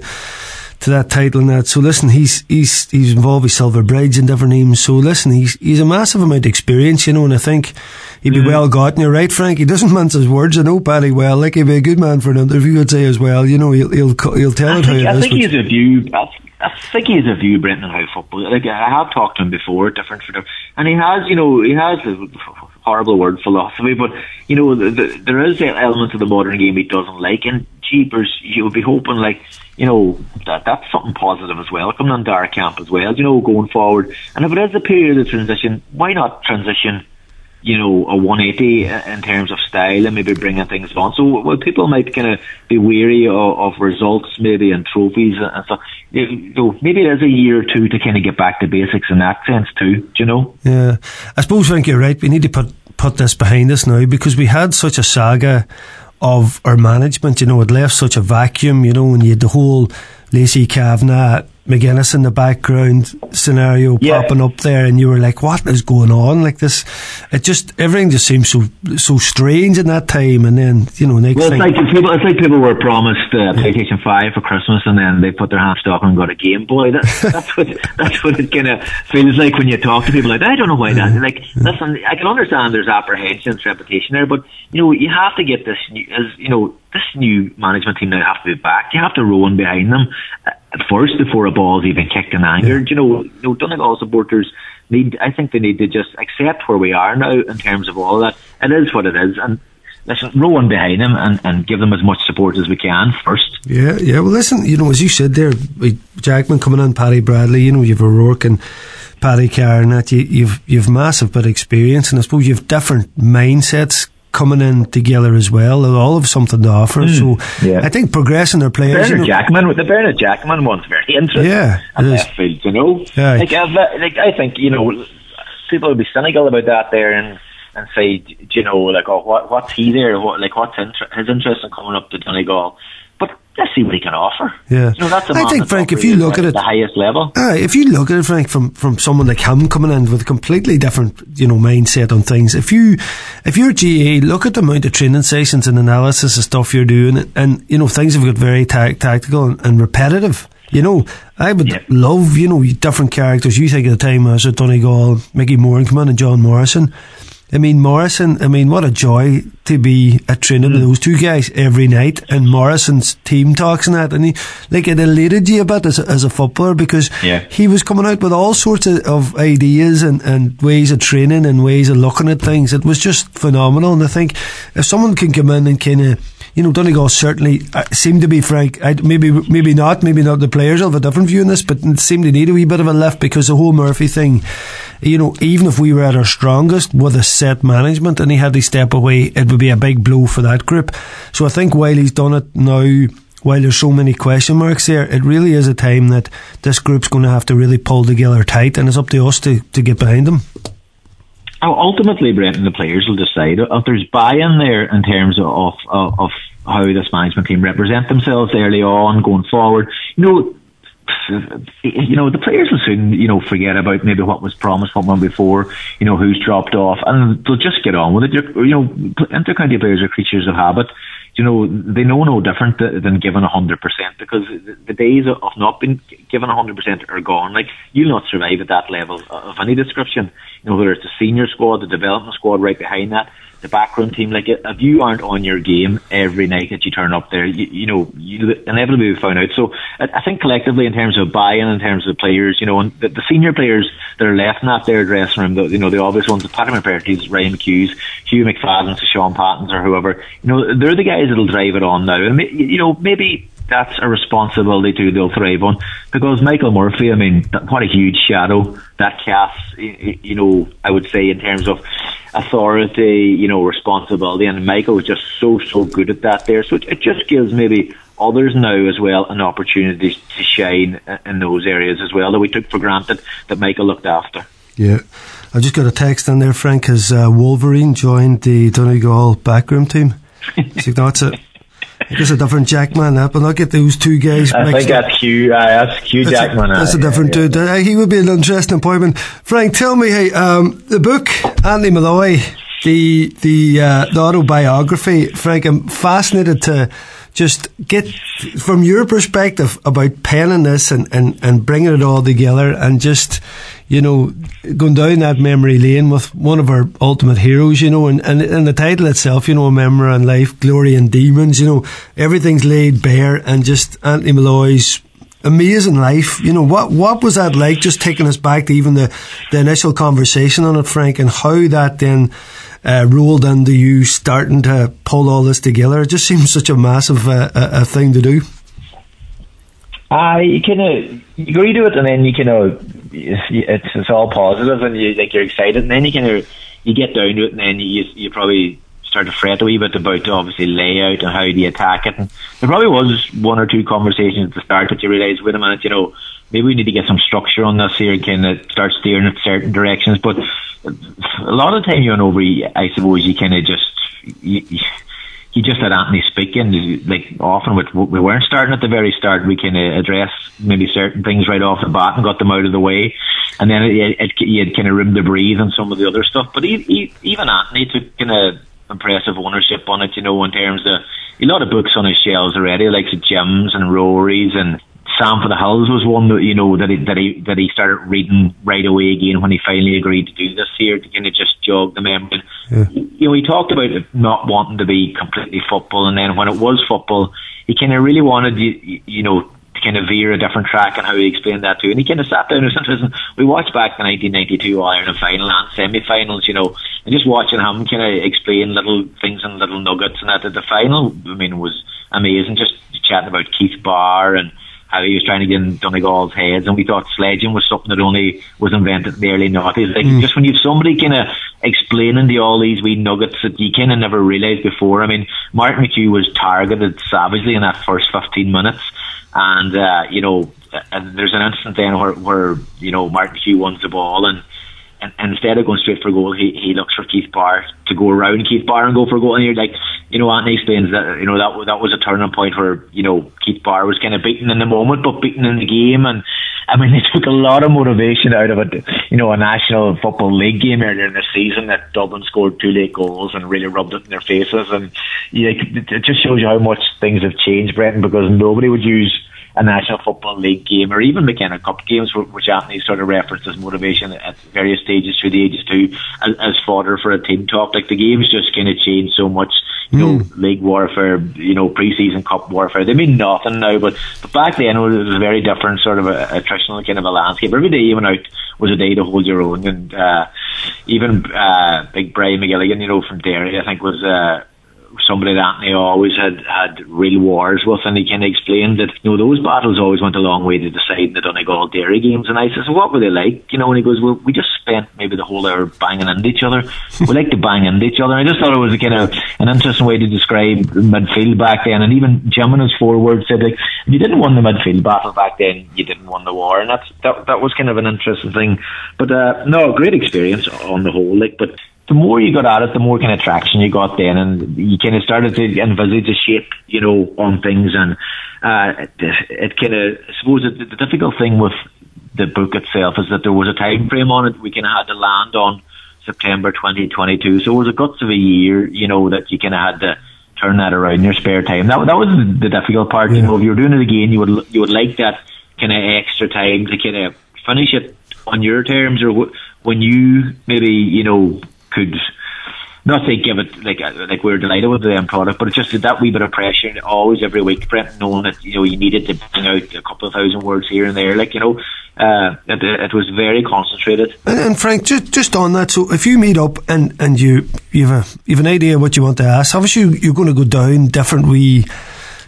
S3: to that title and that. So listen, he's he's he's involved with Silver Bridge and different names. So listen, he's he's a massive amount of experience, you know, and I think he'd be mm. well gotten. You're right, Frank. He doesn't mince his words. I know Paddy well. Like he'd be a good man for an interview, I'd say as well. You know, he'll he'll, he'll tell
S8: I
S3: it
S8: think,
S3: how
S8: it
S3: I
S8: think he's a view. I think he has a view, Brenton, on how football. Like I have talked to him before, different for different, and he has, you know, he has horrible word philosophy, but you know, the, the, there is elements of the modern game he doesn't like, and cheapers, you would be hoping like, you know, that that's something positive as well, coming on our camp as well, you know, going forward. And if it is a period of transition, why not transition? You know, a 180 in terms of style and maybe bringing things on. So well, people might kind of be weary of, of, results maybe and trophies and stuff. You know, maybe it is a year or two to kind of get back to basics in that sense too. Do you know?
S3: Yeah, I suppose Frank, you're right. We need to put put this behind us now because we had such a saga of our management. You know, it left such a vacuum. You know, and you had the whole Lacey Kavanagh McGuinness in the background scenario yeah. popping up there, and you were like, "What is going on?" Like this, it just everything just seems so so strange in that time. And then you know, next
S8: well,
S3: it's
S8: like people, it's like people were promised uh, PlayStation Five for Christmas, and then they put their hands stuck and got a Game Boy. That, that's what that's what it kind of feels like when you talk to people. Like, I don't know why that. Like, listen, I can understand there's apprehension, reputation there, but you know, you have to get this. As you know, this new management team now have to be back. You have to row in behind them first before a ball is even kicked in anger. Yeah. You know, you know, Donegal supporters need. I think they need to just accept where we are now in terms of all that. It is what it is, and listen, row on behind them and, and give them as much support as we can first.
S3: Yeah, yeah. Well, listen, you know, as you said there, Jackman coming in, Paddy Bradley. You know, you've O'Rourke and. Paddy Carr and that you, you've you've massive bit of experience and I suppose you've different mindsets coming in together as well. They all have something to offer. Mm, so yeah. I think progressing their players.
S8: Bernard you know, Jackman, the Bernard Jackman one's very interesting.
S3: Yeah,
S8: at left field, you know. Yeah. Like, like I think you know people would be cynical about that there, and and say, you know, like, oh, what, what's he there? What, like, what's inter- his interest in coming up to Donegal? Let's see what he can offer.
S3: Yeah,
S8: you know, that's
S3: I think Frank, if you look at it,
S8: the highest level.
S3: Uh, if you look at it, Frank, from from someone like him coming in with a completely different, you know, mindset on things. If you, if you're GAA, look at the amount of training sessions and analysis of stuff you're doing, and, and you know, things have got very ta- tactical and, and repetitive. You know, I would
S8: Yeah.
S3: love, you know, different characters. You think of the time at Donegal, Mickey Moran come in and John Morrison. I mean, Morrison, I mean, what a joy to be at training
S8: Mm.
S3: with those two guys every night and Morrison's team talks and that. And he, like, it elated you a bit as a, as a footballer because
S8: Yeah.
S3: he was coming out with all sorts of, of ideas and, and ways of training and ways of looking at things. It was just phenomenal. And I think if someone can come in and kind of, you know, Donegal certainly uh, seemed to be frank. I, maybe, maybe not. Maybe not. The players have a different view on this, but it seemed to need a wee bit of a lift because the whole Murphy thing. You know, even if we were at our strongest with a set management and he had to step away, it would be a big blow for that group. So I think while he's done it now, while there's so many question marks there, it really is a time that this group's going to have to really pull together tight, and it's up to us to, to get behind them.
S8: Ultimately, Brenton, the players will decide if there's buy-in there in terms of, of of how this management team represent themselves early on, going forward. You know, you know the players will soon you know forget about maybe what was promised, what went before. You know who's dropped off, and they'll just get on with it. You're, you know, intercounty players are creatures of habit. You know, they know no different than giving a hundred percent because the- days of not being given a hundred percent are gone. Like you'll not survive at that level of any description. You know, whether it's the senior squad, the development squad right behind that, the backroom team. Like if you aren't on your game every night that you turn up there, you, you know, you inevitably be found out. So I, think collectively, in terms of buy-in, in terms of players, you know, and the, the senior players that are left in that their dressing room, the, you know, the obvious ones, Paddy McBrearty's, Ryan McHugh's, Hugh McFadden's, the Sean Pattons, or whoever, you know, they're the guys that'll drive it on now. And you know, maybe that's a responsibility too they'll thrive on because Michael Murphy, I mean, what a huge shadow that casts. You know, I would say in terms of authority, you know, responsibility, and Michael was just so so good at that there. So it, it just gives maybe others now as well an opportunity to shine in those areas as well that we took for granted that Michael looked after.
S3: Yeah. I've just got a text in there, Frank, has uh, Wolverine joined the Donegal backroom team. So that's it. I guess a different Jackman, that, but I'll get those two guys
S8: I think
S3: up.
S8: that's Hugh. Uh, that's Hugh
S3: That's
S8: Jackman.
S3: A, that's a
S8: uh,
S3: different
S8: yeah,
S3: dude. Uh, he would be an interesting appointment. Frank, tell me, hey, um, the book, Anthony Molloy, the the uh, the autobiography. Frank, I'm fascinated to just get from your perspective about penning this and, and, and bringing it all together and just you know going down that memory lane with one of our ultimate heroes you know and, and, and the title itself you know a memory and life glory and demons you know everything's laid bare and just Anthony Molloy's amazing life. You know what what was that like? Just taking us back to even the the initial conversation on it, Frank, and how that then uh, rolled into you starting to pull all this together. It just seems such a massive uh, a, a thing to do.
S8: Uh, you kind of you go do it, and then you kind of it's it's all positive, and you like you're excited, and then you kind of you get down to it, and then you you probably start to fret a wee bit about obviously layout and how do you attack it. And there probably was one or two conversations at the start, but you realise, wait a minute, you know, maybe we need to get some structure on this here and kind of start steering it certain directions. But a lot of the time, you're on over, I suppose, you kind of just. You, you, he just had Anthony speaking. Like often, with, we weren't starting at the very start. We can uh, address maybe certain things right off the bat and got them out of the way, and then it, it, he had kind of room to breathe on some of the other stuff. But he, he, even Anthony took kind of impressive ownership on it. You know, in terms of a lot of books on his shelves already, like Jim's and Rory's and Sam for the Hills was one that you know that he that he that he started reading right away again when he finally agreed to do this here to kind of just jog the memory.
S3: Yeah.
S8: You know, he talked about it not wanting to be completely football, and then when it was football, he kind of really wanted you, you know to kind of veer a different track and how he explained that too. And he kind of sat down. Was interesting. We watched back the 1992 Ireland final and semi-finals, you know, and just watching him kind of explain little things and little nuggets and that. At the final, I mean, was amazing. Just chatting about Keith Barr and he was trying to get in Donegal's heads, and we thought sledging was something that only was invented in the early noughties. Like
S3: Mm.
S8: just when you've somebody kind of explaining to all these wee nuggets that you kind of never realised before. I mean, Martin McHugh was targeted savagely in that first 15 minutes, and uh, you know, and there's an instant then where, where you know Martin McHugh wins the ball and. And, instead of going straight for goal, he, he looks for Keith Barr to go around Keith Barr and go for goal. And you're like, you know, Anthony explains that you know that that was a turning point where you know Keith Barr was kind of beaten in the moment, but beaten in the game. And I mean, they took a lot of motivation out of it. You know, a National Football League game earlier in the season that Dublin scored two late goals and really rubbed it in their faces. And yeah, it just shows you how much things have changed, Brenton, because nobody would use a National Football League game or even McKenna Cup games, which Anthony sort of referenced as motivation at various stages through the ages too, as, as fodder for a team talk. Like the games just kind of changed so much. You know, mm. league warfare, you know, pre-season cup warfare. They mean nothing now, but, but back then it was a very different sort of a, traditional kind of a landscape. Every day you went out was a day to hold your own, and uh, even uh, Big Brian McGilligan, you know, from Derry, I think was. Uh, somebody that Anthony always had had real wars with, and he kind of explained that you know those battles always went a long way to deciding the Donegal Derry games. And I said, so what were they like? You know, and he goes, well, we just spent maybe the whole hour banging into each other. we like to bang into each other. And I just thought it was a kind of an interesting way to describe midfield back then. And even Jim in his forward said, like, if you didn't win the midfield battle back then, you didn't win the war, and that's that that was kind of an interesting thing. But uh, no, great experience on the whole. Like, but the more you got at it, the more kind of traction you got then, and you kind of started to envisage a shape, you know, on things, and uh, it, it kind of, I suppose, the, the difficult thing with the book itself is that there was a time frame on it. We kind of had to land on September 2022, so it was a guts of a year, you know, that you kind of had to turn that around in your spare time. That that was the difficult part. You know, if you were doing it again, you would you would like that kind of extra time to kind of finish it on your terms, or when you maybe you know could not say give it like uh, like we're delighted with the end product, but it's just did that wee bit of pressure always every week, Brent, knowing that you know you needed to bring out a couple of thousand words here and there, like you know, uh, it, it was very concentrated.
S3: And Frank, just just on that, so if you meet up and and you you have a you have an idea what you want to ask, obviously you're going to go down different wee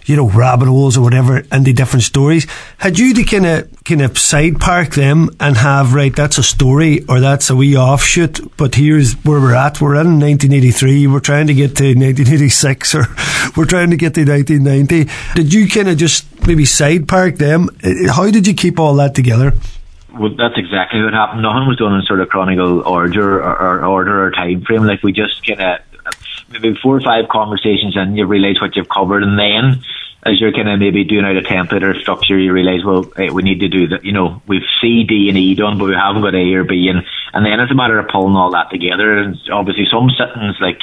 S3: you know, rabbit holes or whatever and the different stories. Had you to kind of kind of side park them and have right, that's a story or that's a wee offshoot, but here's where we're at. We're in 1983. We're trying to get to 1986 or we're trying to get to 1990. Did you kind of just maybe side park them? Uh, how did you keep all that together?
S8: Well, that's exactly what happened. Nothing was done in sort of chronicle order or, or order or time frame. Like we just kind of maybe four or five conversations and you realise what you've covered and then as you're kind of maybe doing out a template or a structure, you realise, well, hey, we need to do that. You know, we've C, D, and E done, but we haven't got A or B, and and then it's a matter of pulling all that together. And obviously, some sittings like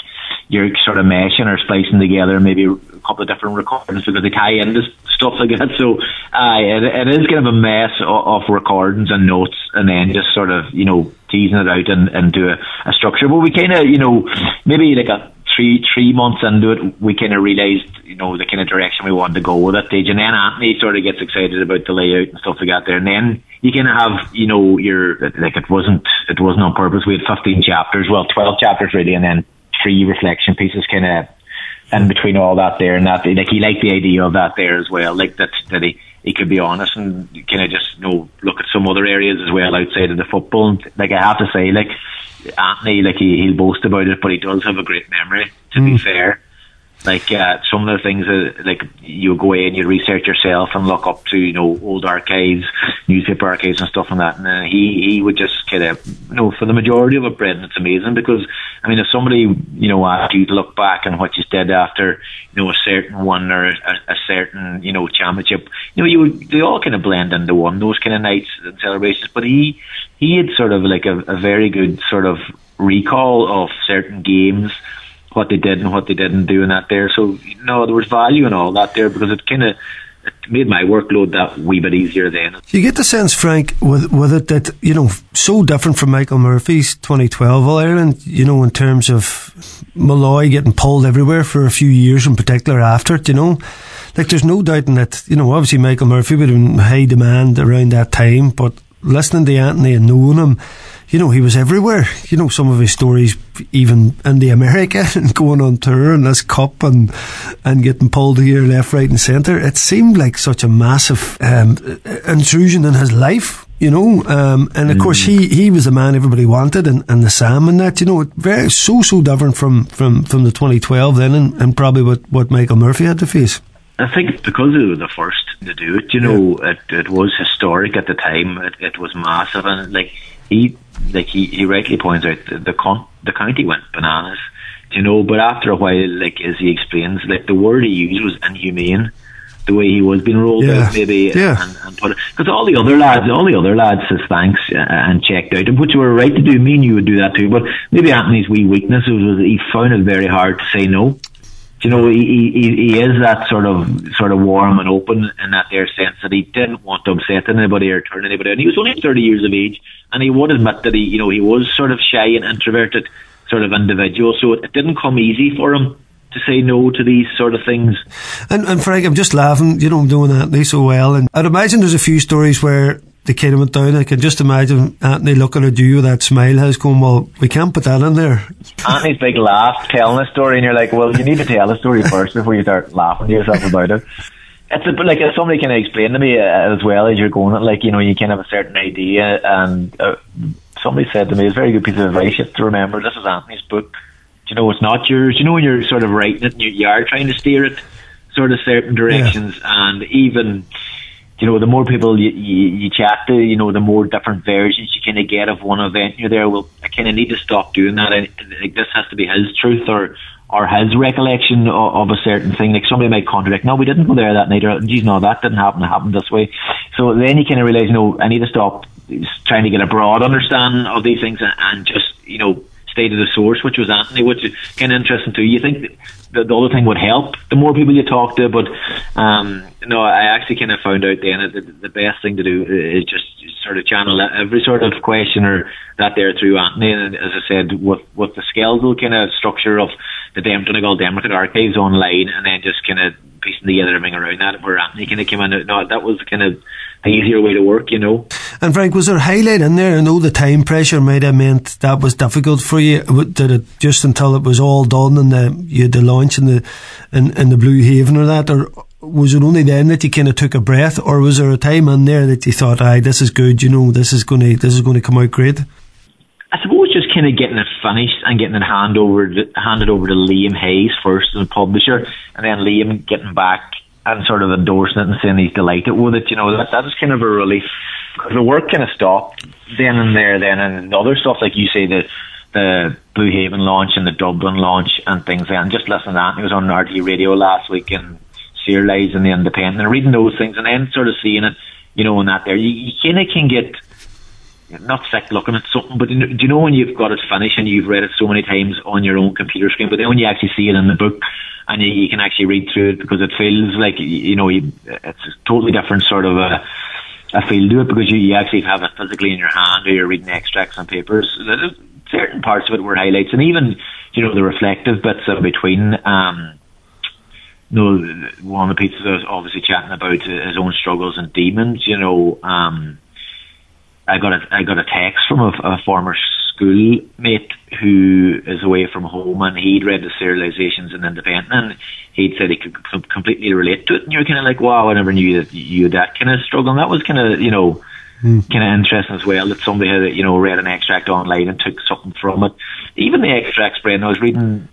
S8: you're sort of meshing or splicing together, maybe a couple of different recordings because they tie into stuff like that. So, uh, it, it is kind of a mess of, of recordings and notes, and then just sort of you know teasing it out and, and do a, a structure. But we kind of you know maybe like a three three months into it, we kind of realised, you know, the kind of direction we wanted to go with it. Stage. And then Anthony sort of gets excited about the layout and stuff like that there. And then you kind of have, you know, your like it wasn't it wasn't on purpose. We had 15 chapters, well, 12 chapters really, and then three reflection pieces, kind of in between all that there. And that like he liked the idea of that there as well, like that that he he could be honest and kind of just you know look at some other areas as well outside of the football. And, like I have to say, like Anthony, like he, he'll boast about it, but he does have a great memory. To mm. be fair, like uh, some of the things that like you go and you research yourself and look up to you know old archives, newspaper archives and stuff like that. And uh, he he would just kind of you know for the majority of it, Brendan, it's amazing because I mean if somebody you know asked you to look back on what you did after you know a certain one or a, a certain you know championship, you know you they all kind of blend into one those kind of nights and celebrations. But he he had sort of like a, a very good sort of recall of certain games what they did and what they didn't do and that there. So you know there was value in all that there because it kind of made my workload that wee bit easier then.
S3: You get the sense, Frank, with with it that you know so different from Michael Murphy's 2012 All Ireland. You know, in terms of Molloy getting pulled everywhere for a few years, in particular after it. You know, like there's no doubting that you know obviously Michael Murphy would have been high demand around that time, but listening to Anthony and knowing him you know, he was everywhere. You know, some of his stories, even in the America and going on tour and this cup and and getting pulled here, left, right, and centre. It seemed like such a massive um, intrusion in his life. You know, um, and of mm. course he, he was the man everybody wanted, and, and the Sam and that. You know, very so so different from, from, from the 2012 then, and, and probably what, what Michael Murphy had to face.
S8: I think because it was the first to do it, you know, yeah. it, it was historic at the time. It, it was massive, and like he like he, he rightly points out the the, con- the county went bananas, you know. But after a while, like as he explains, like the word he used was inhumane. The way he was being rolled
S3: Yeah.
S8: out, maybe,
S3: Yeah.
S8: and, and put because all the other lads, all the other lads says thanks uh, and checked out, and which you were right to do. Me and you would do that too, but maybe Anthony's wee weakness was, was he found it very hard to say no you know, he, he, he is that sort of sort of warm and open in that there sense that he didn't want to upset anybody or turn anybody. And he was only 30 years of age, and he would admit that he, you know, he was sort of shy and introverted sort of individual. So it, it didn't come easy for him to say no to these sort of things.
S3: And, and Frank, I'm just laughing, you know, I'm doing Anthony so well. And I'd imagine there's a few stories where the kid went down. I can just imagine Anthony looking at you with that smile, has going, well, we can't put that in there.
S8: Anthony's big laugh telling a story, and you're like, well, you need to tell a story first before you start laughing to yourself about it. It's a, but like if somebody can explain to me uh, as well as you're going, like you know, you can have a certain idea. And uh, somebody said to me, "It's a very good piece of advice. You have to remember this is Anthony's book. Do You know, it's not yours. You know, when you're sort of writing it, and you, you are trying to steer it sort of certain directions, and even." You know, the more people you, you, you chat to, you know, the more different versions you kind of get of one event. You're there. Well, I kind of need to stop doing that. I, like this has to be his truth or or his recollection of, of a certain thing. Like somebody might contradict. No, we didn't go there that night. Or geez, no, that didn't happen. It happened this way. So then you kind of realize, no, I need to stop trying to get a broad understanding of these things and, and just you know stay to the source, which was Anthony, which is kind of interesting too. You think the, the other thing would help the more people you talk to, but um, no, I actually kind of found out then that the, best thing to do is just sort of channel every sort of question or that there through Anthony. And as I said, with with the skeletal kind of structure of the Dem- Donegal Democrat archives online, and then just kind of piecing together everything around that, where Anthony kind of came in. No, that was kind of the easier way to work, you know.
S3: And Frank, was there a highlight in there? I know the time pressure might have meant that was difficult for you. Did it just until it was all done and the, you had the launch in the in, in the Blue Haven or that, or was it only then that you kind of took a breath, or was there a time in there that you thought, "Aye, this is good. You know, this is going to this is going to come out great."
S8: I suppose just kind of getting it finished and getting it hand over to, handed over to Liam Hayes first as a publisher, and then Liam getting back and sort of endorsing it and saying he's delighted with it. You know, that that was kind of a relief because the work kind of stopped then and there. Then and the other stuff, like you say, the the Blue Haven launch and the Dublin launch and things. And just listening to that, he was on RTÉ Radio last week and Sear Lives and the Independent, and reading those things, and then sort of seeing it, you know, and that there, you, you kind of can get not sick looking at something, but do you know when you've got it finished and you've read it so many times on your own computer screen, but then when you actually see it in the book and you, you can actually read through it because it feels like you know you, it's a totally different sort of a, a feel to it because you, you actually have it physically in your hand or you're reading extracts on papers. Certain parts of it were highlights, and even you know the reflective bits in between. Um, you know, one of the pieces I was obviously chatting about his own struggles and demons. You know. Um, I got a I got a text from a, a former schoolmate who is away from home, and he'd read the serializations in Independent, and he'd said he could com- completely relate to it. And you're kind of like, wow, I never knew that you had that kind of struggle. And that was kind of you know kind of interesting as well that somebody had you know read an extract online and took something from it. Even the extracts, Brendan, I was reading.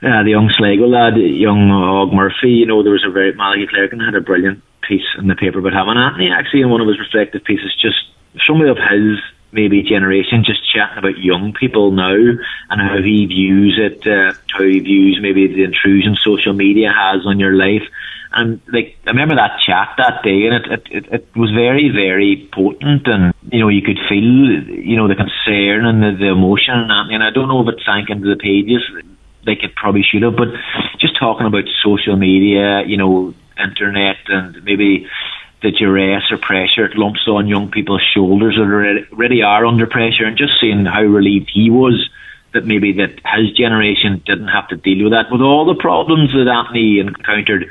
S8: Uh, the young Sligo lad, young Og Murphy, you know, there was a very, Malachi Clerkin had a brilliant piece in the paper about. And Anthony, actually, in one of his reflective pieces, just somebody of his maybe generation just chatting about young people now and how he views it, uh, how he views maybe the intrusion social media has on your life. And like I remember that chat that day, and it, it it it was very very potent, and you know you could feel you know the concern and the, the emotion, and, that, and I don't know if it sank into the pages like it probably should have, but just talking about social media, you know, internet, and maybe the duress or pressure it lumps on young people's shoulders that already, are under pressure, and just seeing how relieved he was that maybe that his generation didn't have to deal with that with all the problems that Anthony encountered,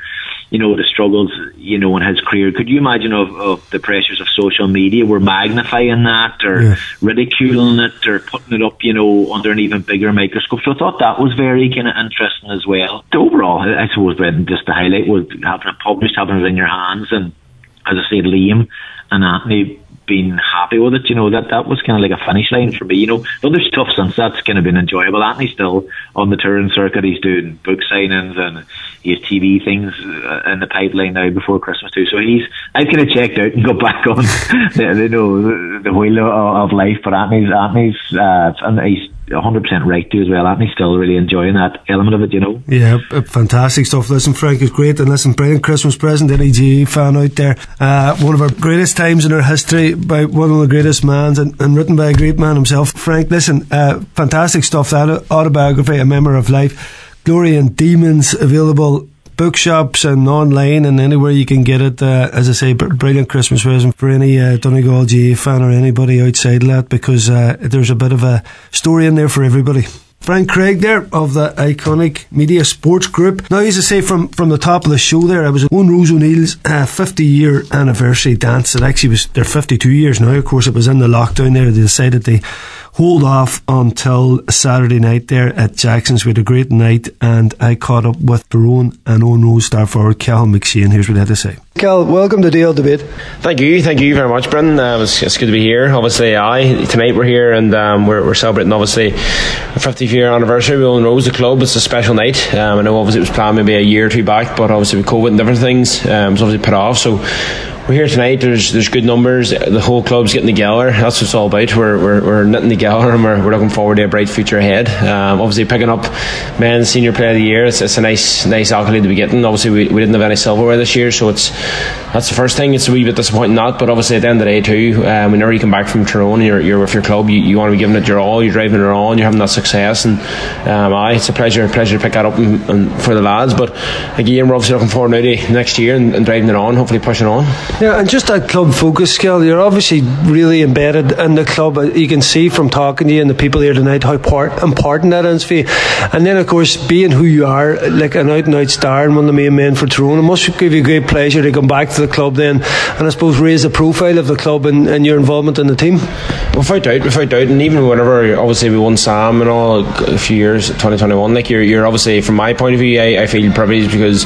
S8: you know, the struggles, you know, in his career. Could you imagine of, of the pressures of social media were magnifying that or ridiculing it or putting it up, you know, under an even bigger microscope? So I thought that was very kind of interesting as well. Overall, I suppose, Brendan, just to highlight was having it published, having it in your hands, and as I said, Liam and Anthony been happy with it. You know that that was kind of like a finish line for me. You know, the other stuff since that's kind of been enjoyable. Anthony's still on the touring circuit. He's doing book signings and he has TV things uh, in the pipeline now before Christmas too. So he's I've kind of checked out and got back on the, you know the, the wheel of, of life. But Anthony's Anthony's uh, and he's 100% right too as well. Anthony's still really enjoying that element of it, you know.
S3: Yeah, fantastic stuff. Listen, Frank is great, and listen, brilliant Christmas present, any GAA fan out there. Uh, one of our greatest times in our history by one of the greatest mans, and, and written by a great man himself. Frank, listen, uh, fantastic stuff. That autobiography, A Memoir of Life, Glory and Demons, available bookshops and online and anywhere you can get it. Uh, as I say, brilliant Christmas present for any uh, Donegal GAA fan or anybody outside of that because uh, there's a bit of a story in there for everybody. Frank Craig there of the iconic Media Sports Group. Now, as I say from, from the top of the show there, I was at Owen Roe O'Neill's uh, 50 year anniversary dance. It actually was, they're 52 years now. Of course, it was in the lockdown there. They decided they hold off until Saturday night there at Jackson's. We had a great night, and I caught up with Tyrone and Owen Roe's star forward Cathal McShane. Here's what he had to say. Cathal, welcome to DL Debate.
S9: Thank you, thank you very much, Brendan. Uh, it's, it's, good to be here. Obviously, I tonight we're here and um, we're, we're, celebrating obviously a 50th year anniversary. We own Rose the club. It's a special night. Um, I know obviously it was planned maybe a year or two back, but obviously with COVID and different things, um, it was obviously put off. So we're here tonight. There's there's good numbers. The whole club's getting together. That's what it's all about. We're, we're, we're knitting together and we're, we're looking forward to a bright future ahead. Um, obviously, picking up men's senior player of the year, it's, it's a nice nice accolade to be getting. Obviously, we, we didn't have any silverware this year, so it's that's the first thing. It's a wee bit disappointing that, but obviously at the end of the day too, um, whenever you come back from Tyrone, you're, you're with your club, you, you want to be giving it your all. You're driving it on. You're having that success, and um, aye, it's a pleasure pleasure to pick that up and, and for the lads. But again, we're obviously looking forward to next year and, and driving it on, hopefully pushing on.
S3: Yeah, and just that club focus skill. You're obviously really embedded in the club. You can see from talking to you and the people here tonight how part, important that is for you. And then, of course, being who you are, like an out and out star and one of the main men for Tyrone, it must give you great pleasure to come back to the club then and I suppose raise the profile of the club and, and your involvement in the team.
S9: Without doubt, without doubt. And even whenever, obviously, we won Sam and all a few years, 2021, like you're, you're obviously, from my point of view, I, I feel privileged because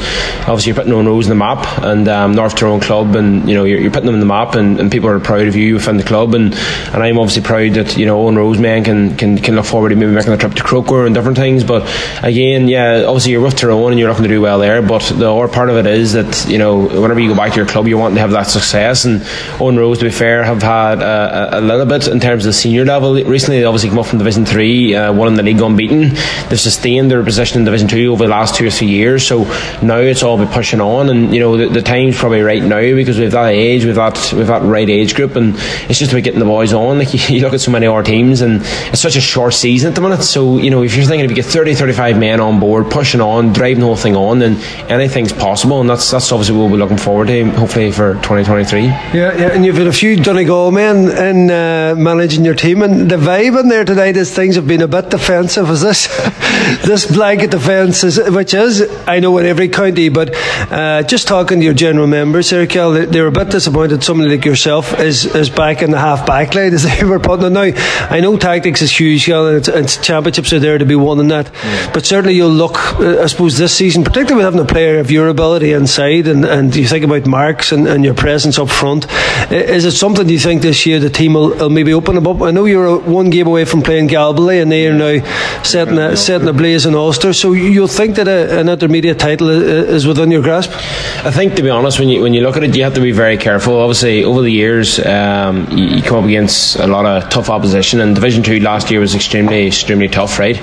S9: obviously you're putting Owen Roe's in the map and um, North Tyrone Club and, you know, you're, you're putting them in the map and, and people are proud of you within the club. And, and I'm obviously proud that you know Owen Roe's men can, can can look forward to maybe making a trip to Croker and different things. But again yeah obviously you're with Tyrone and you're looking to do well there. But the other part of it is that you know whenever you go back to your club you want to have that success. And Owen Roe's to be fair have had a, a, little bit in terms of the senior level. Recently they obviously come up from Division 3 uh, one in the league unbeaten. They've sustained their position in Division 2 over the last two or three years. So now it's all about pushing on. And you know the, the time's probably right now because we've that age we've that we've that right age group, and it's just about getting the boys on. Like you, look at so many other teams, and it's such a short season at the minute. So you know, if you're thinking if you get 30, 35 men on board, pushing on, driving the whole thing on, then anything's possible, and that's that's obviously what we're looking forward to, hopefully for 2023.
S3: Yeah, yeah, and you've had a few Donegal men in uh, managing your team, and the vibe in there tonight is things have been a bit defensive. Is this this blanket defence, which is I know in every county, but uh, just talking to your general members, here, They're a bit disappointed. Somebody like yourself is, is back in the half back line as they were putting it now. I know tactics is huge, and, it's, it's championships are there to be won in that. Yeah. But certainly you'll look, uh, I suppose, this season, particularly with having a player of your ability inside, and, and you think about marks and, and your presence up front. Is it something you think this year the team will, will maybe open them up? I know you're one game away from playing Galbally, and they are now setting a, setting a blaze in Ulster. So you'll think that a, an intermediate title is within your grasp.
S9: I think, to be honest, when you when you look at it, you have to be very careful. Obviously, over the years, um, you, you, come up against a lot of tough opposition, and Division Two last year was extremely, extremely tough, right?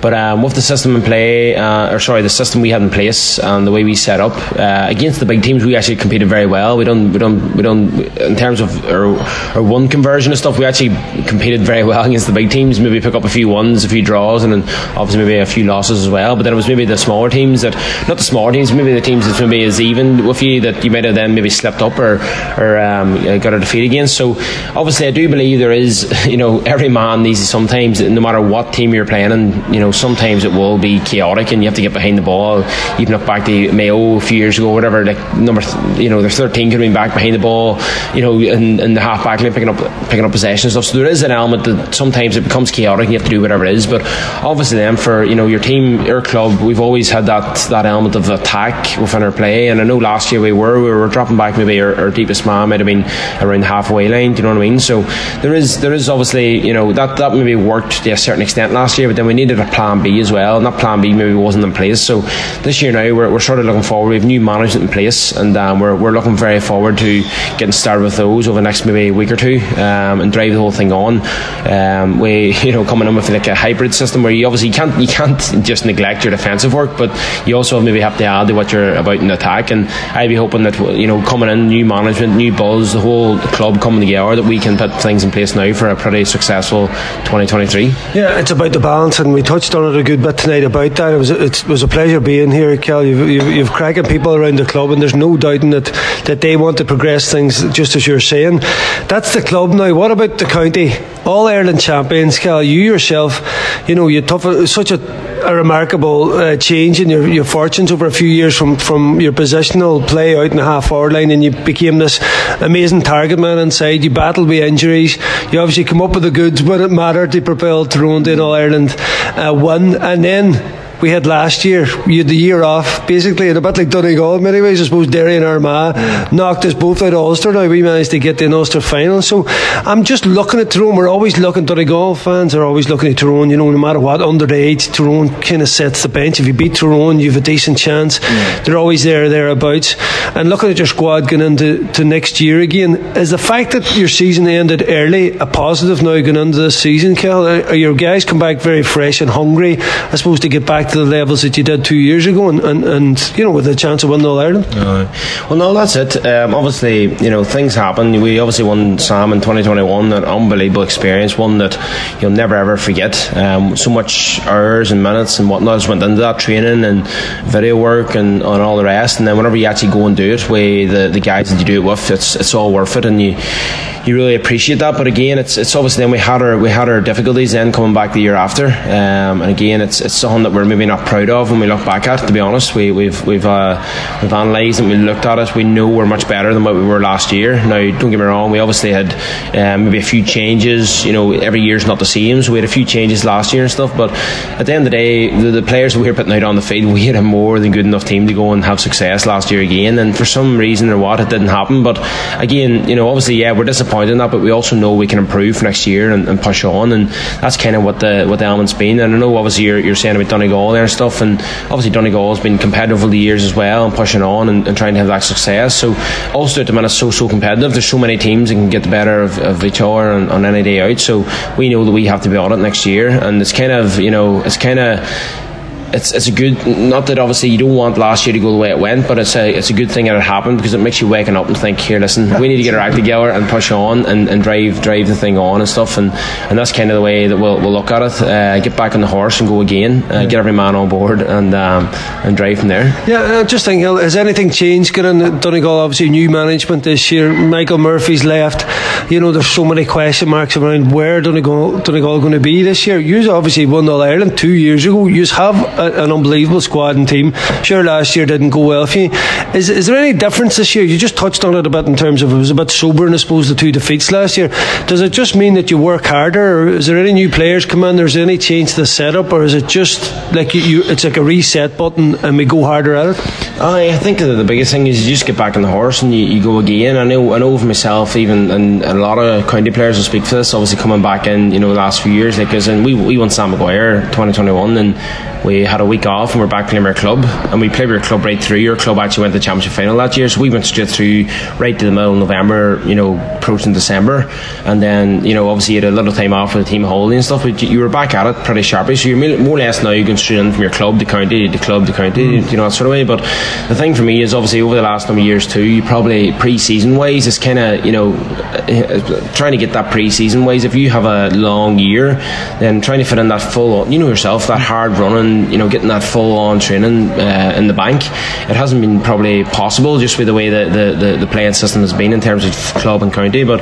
S9: But um, with the system in play, uh, or sorry, the system we had in place and the way we set up uh, against the big teams, we actually competed very well. We don't, we don't, we don't. In terms of our, our one conversion and stuff, we actually competed very well against the big teams. Maybe pick up a few ones, a few draws, and then obviously maybe a few losses as well. But then it was maybe the smaller teams that, not the smaller teams, maybe the teams that maybe is even with you that you might have then maybe slipped up or, or um, got a defeat against. So obviously, I do believe there is, you know, every man needs sometimes, no matter what team you're playing, and you know, sometimes it will be chaotic, and you have to get behind the ball. Even look back to Mayo a few years ago, whatever, like number, you know, their 13 could have been back behind the ball, you know, in, in the half back line picking up picking up possession and stuff. So there is an element that sometimes it becomes chaotic and you have to do whatever it is. But obviously, then for you know your team, your club, we've always had that that element of attack within our play. And I know last year we were we were dropping back maybe our, our deepest man might have been around the halfway line. Do you know what I mean? So there is there is obviously you know that that maybe worked to a certain extent last year, but then we needed a plan B as well, and that plan B maybe wasn't in place. So this year now we're, we're sort of looking forward. We have new management in place, and um, we're we're looking very forward to getting started with those over the next maybe week or two um, and drive the whole thing on. Um, we you know coming in with like a hybrid system where you obviously can't you can't just neglect your defensive work, but you also maybe have to add to what you're about in attack. And I'd be hoping that you know coming in new management, new buzz, the whole club coming together that we can put things in place now for a pretty successful 2023.
S3: Yeah, it's about the balance, and we touched on it a good bit tonight about that. It was it was a pleasure being here, Kel. You've, you've, you've cracking people around the club, and there's no doubting that that they want to progress things just as you're saying. That's the club now. What about the county? All Ireland champions, Kel. You yourself, you know, you tough such a a remarkable uh, change in your, your fortunes over a few years from, from your positional play out in the half forward line and you became this amazing target man inside. You battled with injuries. You obviously come up with the goods when it mattered. You propelled Tyrone to an All Ireland uh, win. And then we had last year. You had the year off, basically, and a bit like Donegal in many ways. I suppose Derry and Armagh knocked us both out of Ulster. Now we managed to get the Ulster final. So I'm just looking at Tyrone. We're always looking, Donegal fans are always looking at Tyrone, you know, no matter what, under the age, Tyrone kind of sets the bench. If you beat Tyrone, you have a decent chance. Mm. They're always there, thereabouts. And looking at your squad going into to next year again, is the fact that your season ended early a positive now going into this season, Kel? Are your guys come back very fresh and hungry, I suppose, to get back to the levels that you did two years ago and, and, and you know with a chance of winning All Ireland.
S9: Well no that's it. Um, obviously you know things happen. We obviously won Sam in 2021 an unbelievable experience one that you'll never ever forget. Um, so much hours and minutes and whatnot went into that training and video work and, and all the rest. And then whenever you actually go and do it with the, the guys that you do it with it's, it's all worth it and you you really appreciate that. But again, it's it's obviously then we had our we had our difficulties then coming back the year after, um, and again, it's it's something that we're maybe not proud of when we look back at. To be honest, we we've we've uh, we've analysed and we looked at it. We know we're much better than what we were last year. Now, don't get me wrong, we obviously had um, maybe a few changes. You know, every year's not the same, so we had a few changes last year and stuff. But at the end of the day, the, the players we were putting out on the field, we had a more than good enough team to go and have success last year again. And for some reason or what, it didn't happen. But again, you know, obviously, yeah, we're disappointed in that, but we also know we can improve next year and, and push on. And that's kind of what the what the element's been. And I know obviously you're, you're saying about Donegal there and stuff, and obviously Donegal has been competitive over the years as well and pushing on and, and trying to have that success. So also at the minute it's so so competitive. There's so many teams that can get the better of, of each other on, on any day out. So we know that we have to be on it next year, and it's kind of you know it's kind of it's it's a good not that obviously you don't want last year to go the way it went, but it's a it's a good thing that it happened because it makes you waking up and think, here, listen, we need to get our act together and push on and, and drive drive the thing on and stuff, and, and that's kind of the way that we'll, we'll look at it. Uh, get back on the horse and go again, uh, get every man on board and um, and drive from there.
S3: Yeah, uh, just think, has anything changed? Getting Donegal, obviously new management this year. Michael Murphy's left. You know, there's so many question marks around where Donegal Donegal going to be this year. You obviously won All Ireland two years ago. You have a, an unbelievable squad and team. Sure, last year didn't go well for you. Is, is there any difference this year? You just touched on it a bit in terms of it was a bit sobering, I suppose, the two defeats last year. Does it just mean that you work harder, or is there any new players come in? There's any change to the setup, or is it just like you, you it's like a reset button and we go harder at it?
S9: I think the biggest thing is you just get back on the horse and you, you go again. I know I know for myself, even and a lot of county players will speak for this. Obviously, coming back in, you know, the last few years, like, because we we won Sam Maguire 2021 and we had a week off and we're back playing our club and we played our club right through Your club actually went to the championship final that year so we went straight through right to the middle of November you know approaching December and then you know obviously you had a little time off for the team holiday and stuff but you were back at it pretty sharply so you're more or less now you going straight in from your club to county to club to county mm. you know that sort of way but the thing for me is obviously over the last number of years too you probably pre-season wise it's kind of you know trying to get that pre-season wise if you have a long year then trying to fit in that full you know yourself that hard running you know getting that full on training uh, in the bank. It hasn't been probably possible just with the way that the, the, the playing system has been in terms of club and county. But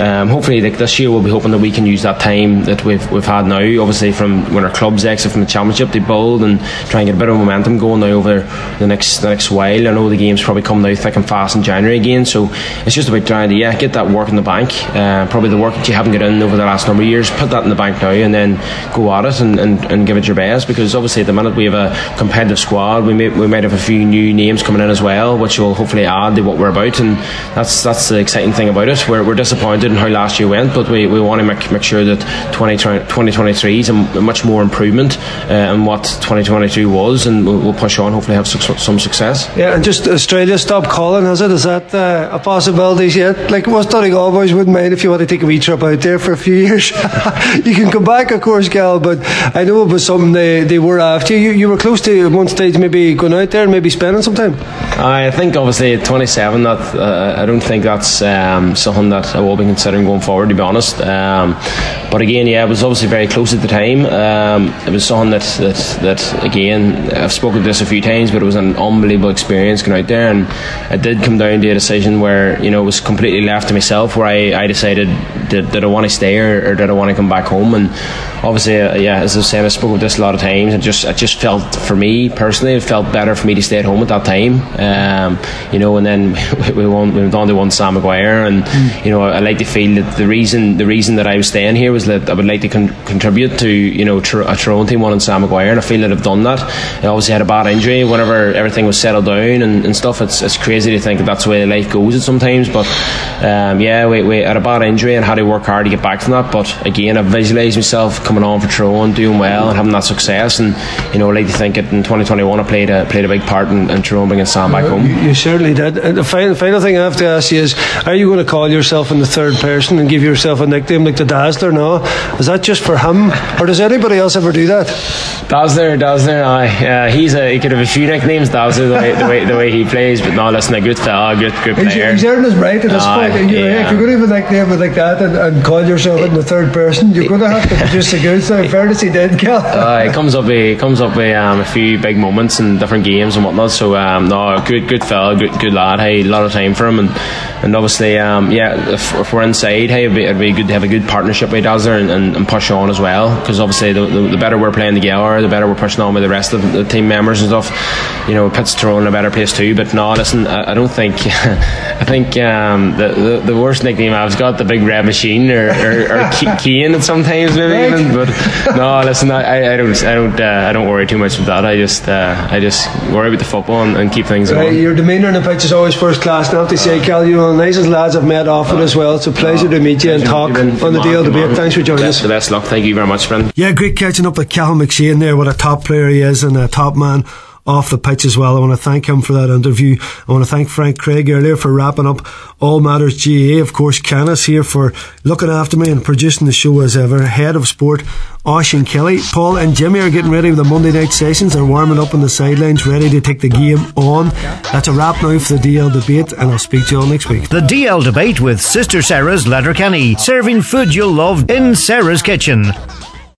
S9: um, hopefully, like this year, we'll be hoping that we can use that time that we've we've had now. Obviously, from when our clubs exit from the championship, they build and try and get a bit of momentum going now over the next the next while. I know the games probably come now thick and fast in January again, so it's just about trying to yeah get that work in the bank. Uh, probably the work that you haven't got in over the last number of years, put that in the bank now, and then go at it and, and, and give it your best. Because obviously, at the minute we have a competitive squad, we may, we might have a few new names coming in as well, which will hopefully add to what we're about, and that's that's the exciting thing about it. We're, we're disappointed in how last year went, but we, we want to make, make sure that 20, 2023 is a, much more improvement uh, in what 2022 was, and we'll, we'll push on. Hopefully, have su- some success.
S3: Yeah, and just Australia stop calling, has it? Is that uh, a possibility yet? Like, most Donegal boys wouldn't mind if you want to take a wee trip out there for a few years. you can come back, of course, Gal, but I know it was something they, they were after. You, you were close to at one stage maybe going out there and maybe spending some time.
S9: I think obviously at 27, that uh, I don't think that's um, something that I will be considering going forward. To be honest, um, but again, yeah, it was obviously very close at the time. Um, it was something that, that that again I've spoken to this a few times, but it was an unbelievable experience going out there, and it did come down to a decision where you know it was completely left to myself, where I, I decided did, did I want to stay or, or did I want to come back home, and obviously, uh, yeah, as I've said, I spoke with this a lot of times. It just it just felt for me personally, it felt better for me to stay at home at that time, um, you know, and then we, won, we went on to won Sam Maguire, and mm. you know, I like to feel that the reason the reason that I was staying here was that I would like to con- contribute to you know tr- a Tyrone team winning Sam Maguire, and I feel that I've done that. I obviously had a bad injury whenever everything was settled down and, and stuff. It's, it's crazy to think that that's the way life goes sometimes, but um, yeah, we, we had a bad injury and had work hard to get back to that. But again, I visualised myself coming on for Tyrone, doing well, and having that success, and you know, I like to think it in 2021 I played a played a big part in, in Tyrone bringing Sam back home.
S3: You, you certainly did. And the final, final thing I have to ask you is: Are you going to call yourself in the third person and give yourself a nickname like the Dazzler? No, is that just for him, or does anybody else ever do that?
S9: Dazzler, Dazzler, aye. Uh, he's a, he could have a few nicknames, Dazzler, the way, the way, the way he plays, but no, listen, a good fella, good, good player.
S3: He's, he's earned his right at this point. You yeah. If you're going to have a nickname like that and, and call yourself in the third person, you're going to have to produce a good so fairness he did, Cathal.
S9: Uh, he comes up with, comes up with um, a few big moments in different games and whatnot, so um, no, good good fella, good good lad, hey, a lot of time for him, and and obviously, um, yeah, if, if, we're inside, hey, it'd be, it'd be, good to have a good partnership with Dazzler and, and, and push on as well, because obviously the, the, the, better we're playing together, the better we're pushing on with the rest of the team members and stuff. You know, it puts Tyrone in a better place too. But no, listen, I, I don't think, I think um, the, the, the worst nickname I've got the big red machine or or, or Keane sometimes maybe right. even. But no, listen, I, I don't I don't uh, I don't worry too much with that. I just uh, I just worry about the football and, and keep things right, going.
S3: Your demeanour on the pitch is always first class. Now to say, Cathal, you know, nicest lads I've met often as well. It's a pleasure to meet you and talk on the DL debate. Thanks for joining us.
S9: The best luck. Thank you very much, friend.
S3: Yeah, great catching up with Cathal McShane there. What a top player he is and a top man off the pitch as well. I want to thank him for that interview. I want to thank Frank Craig earlier for wrapping up All Matters GAA. Of course, Canis here for looking after me and producing the show as ever. Head of sport, Oisin Kelly. Paul and Jimmy are getting ready for the Monday night sessions. They're warming up on the sidelines, ready to take the game on. That's a wrap now for the DL debate, and I'll speak to you all next week.
S2: The DL debate with Sister Sarah's Letterkenny, serving food you'll love in Sarah's kitchen.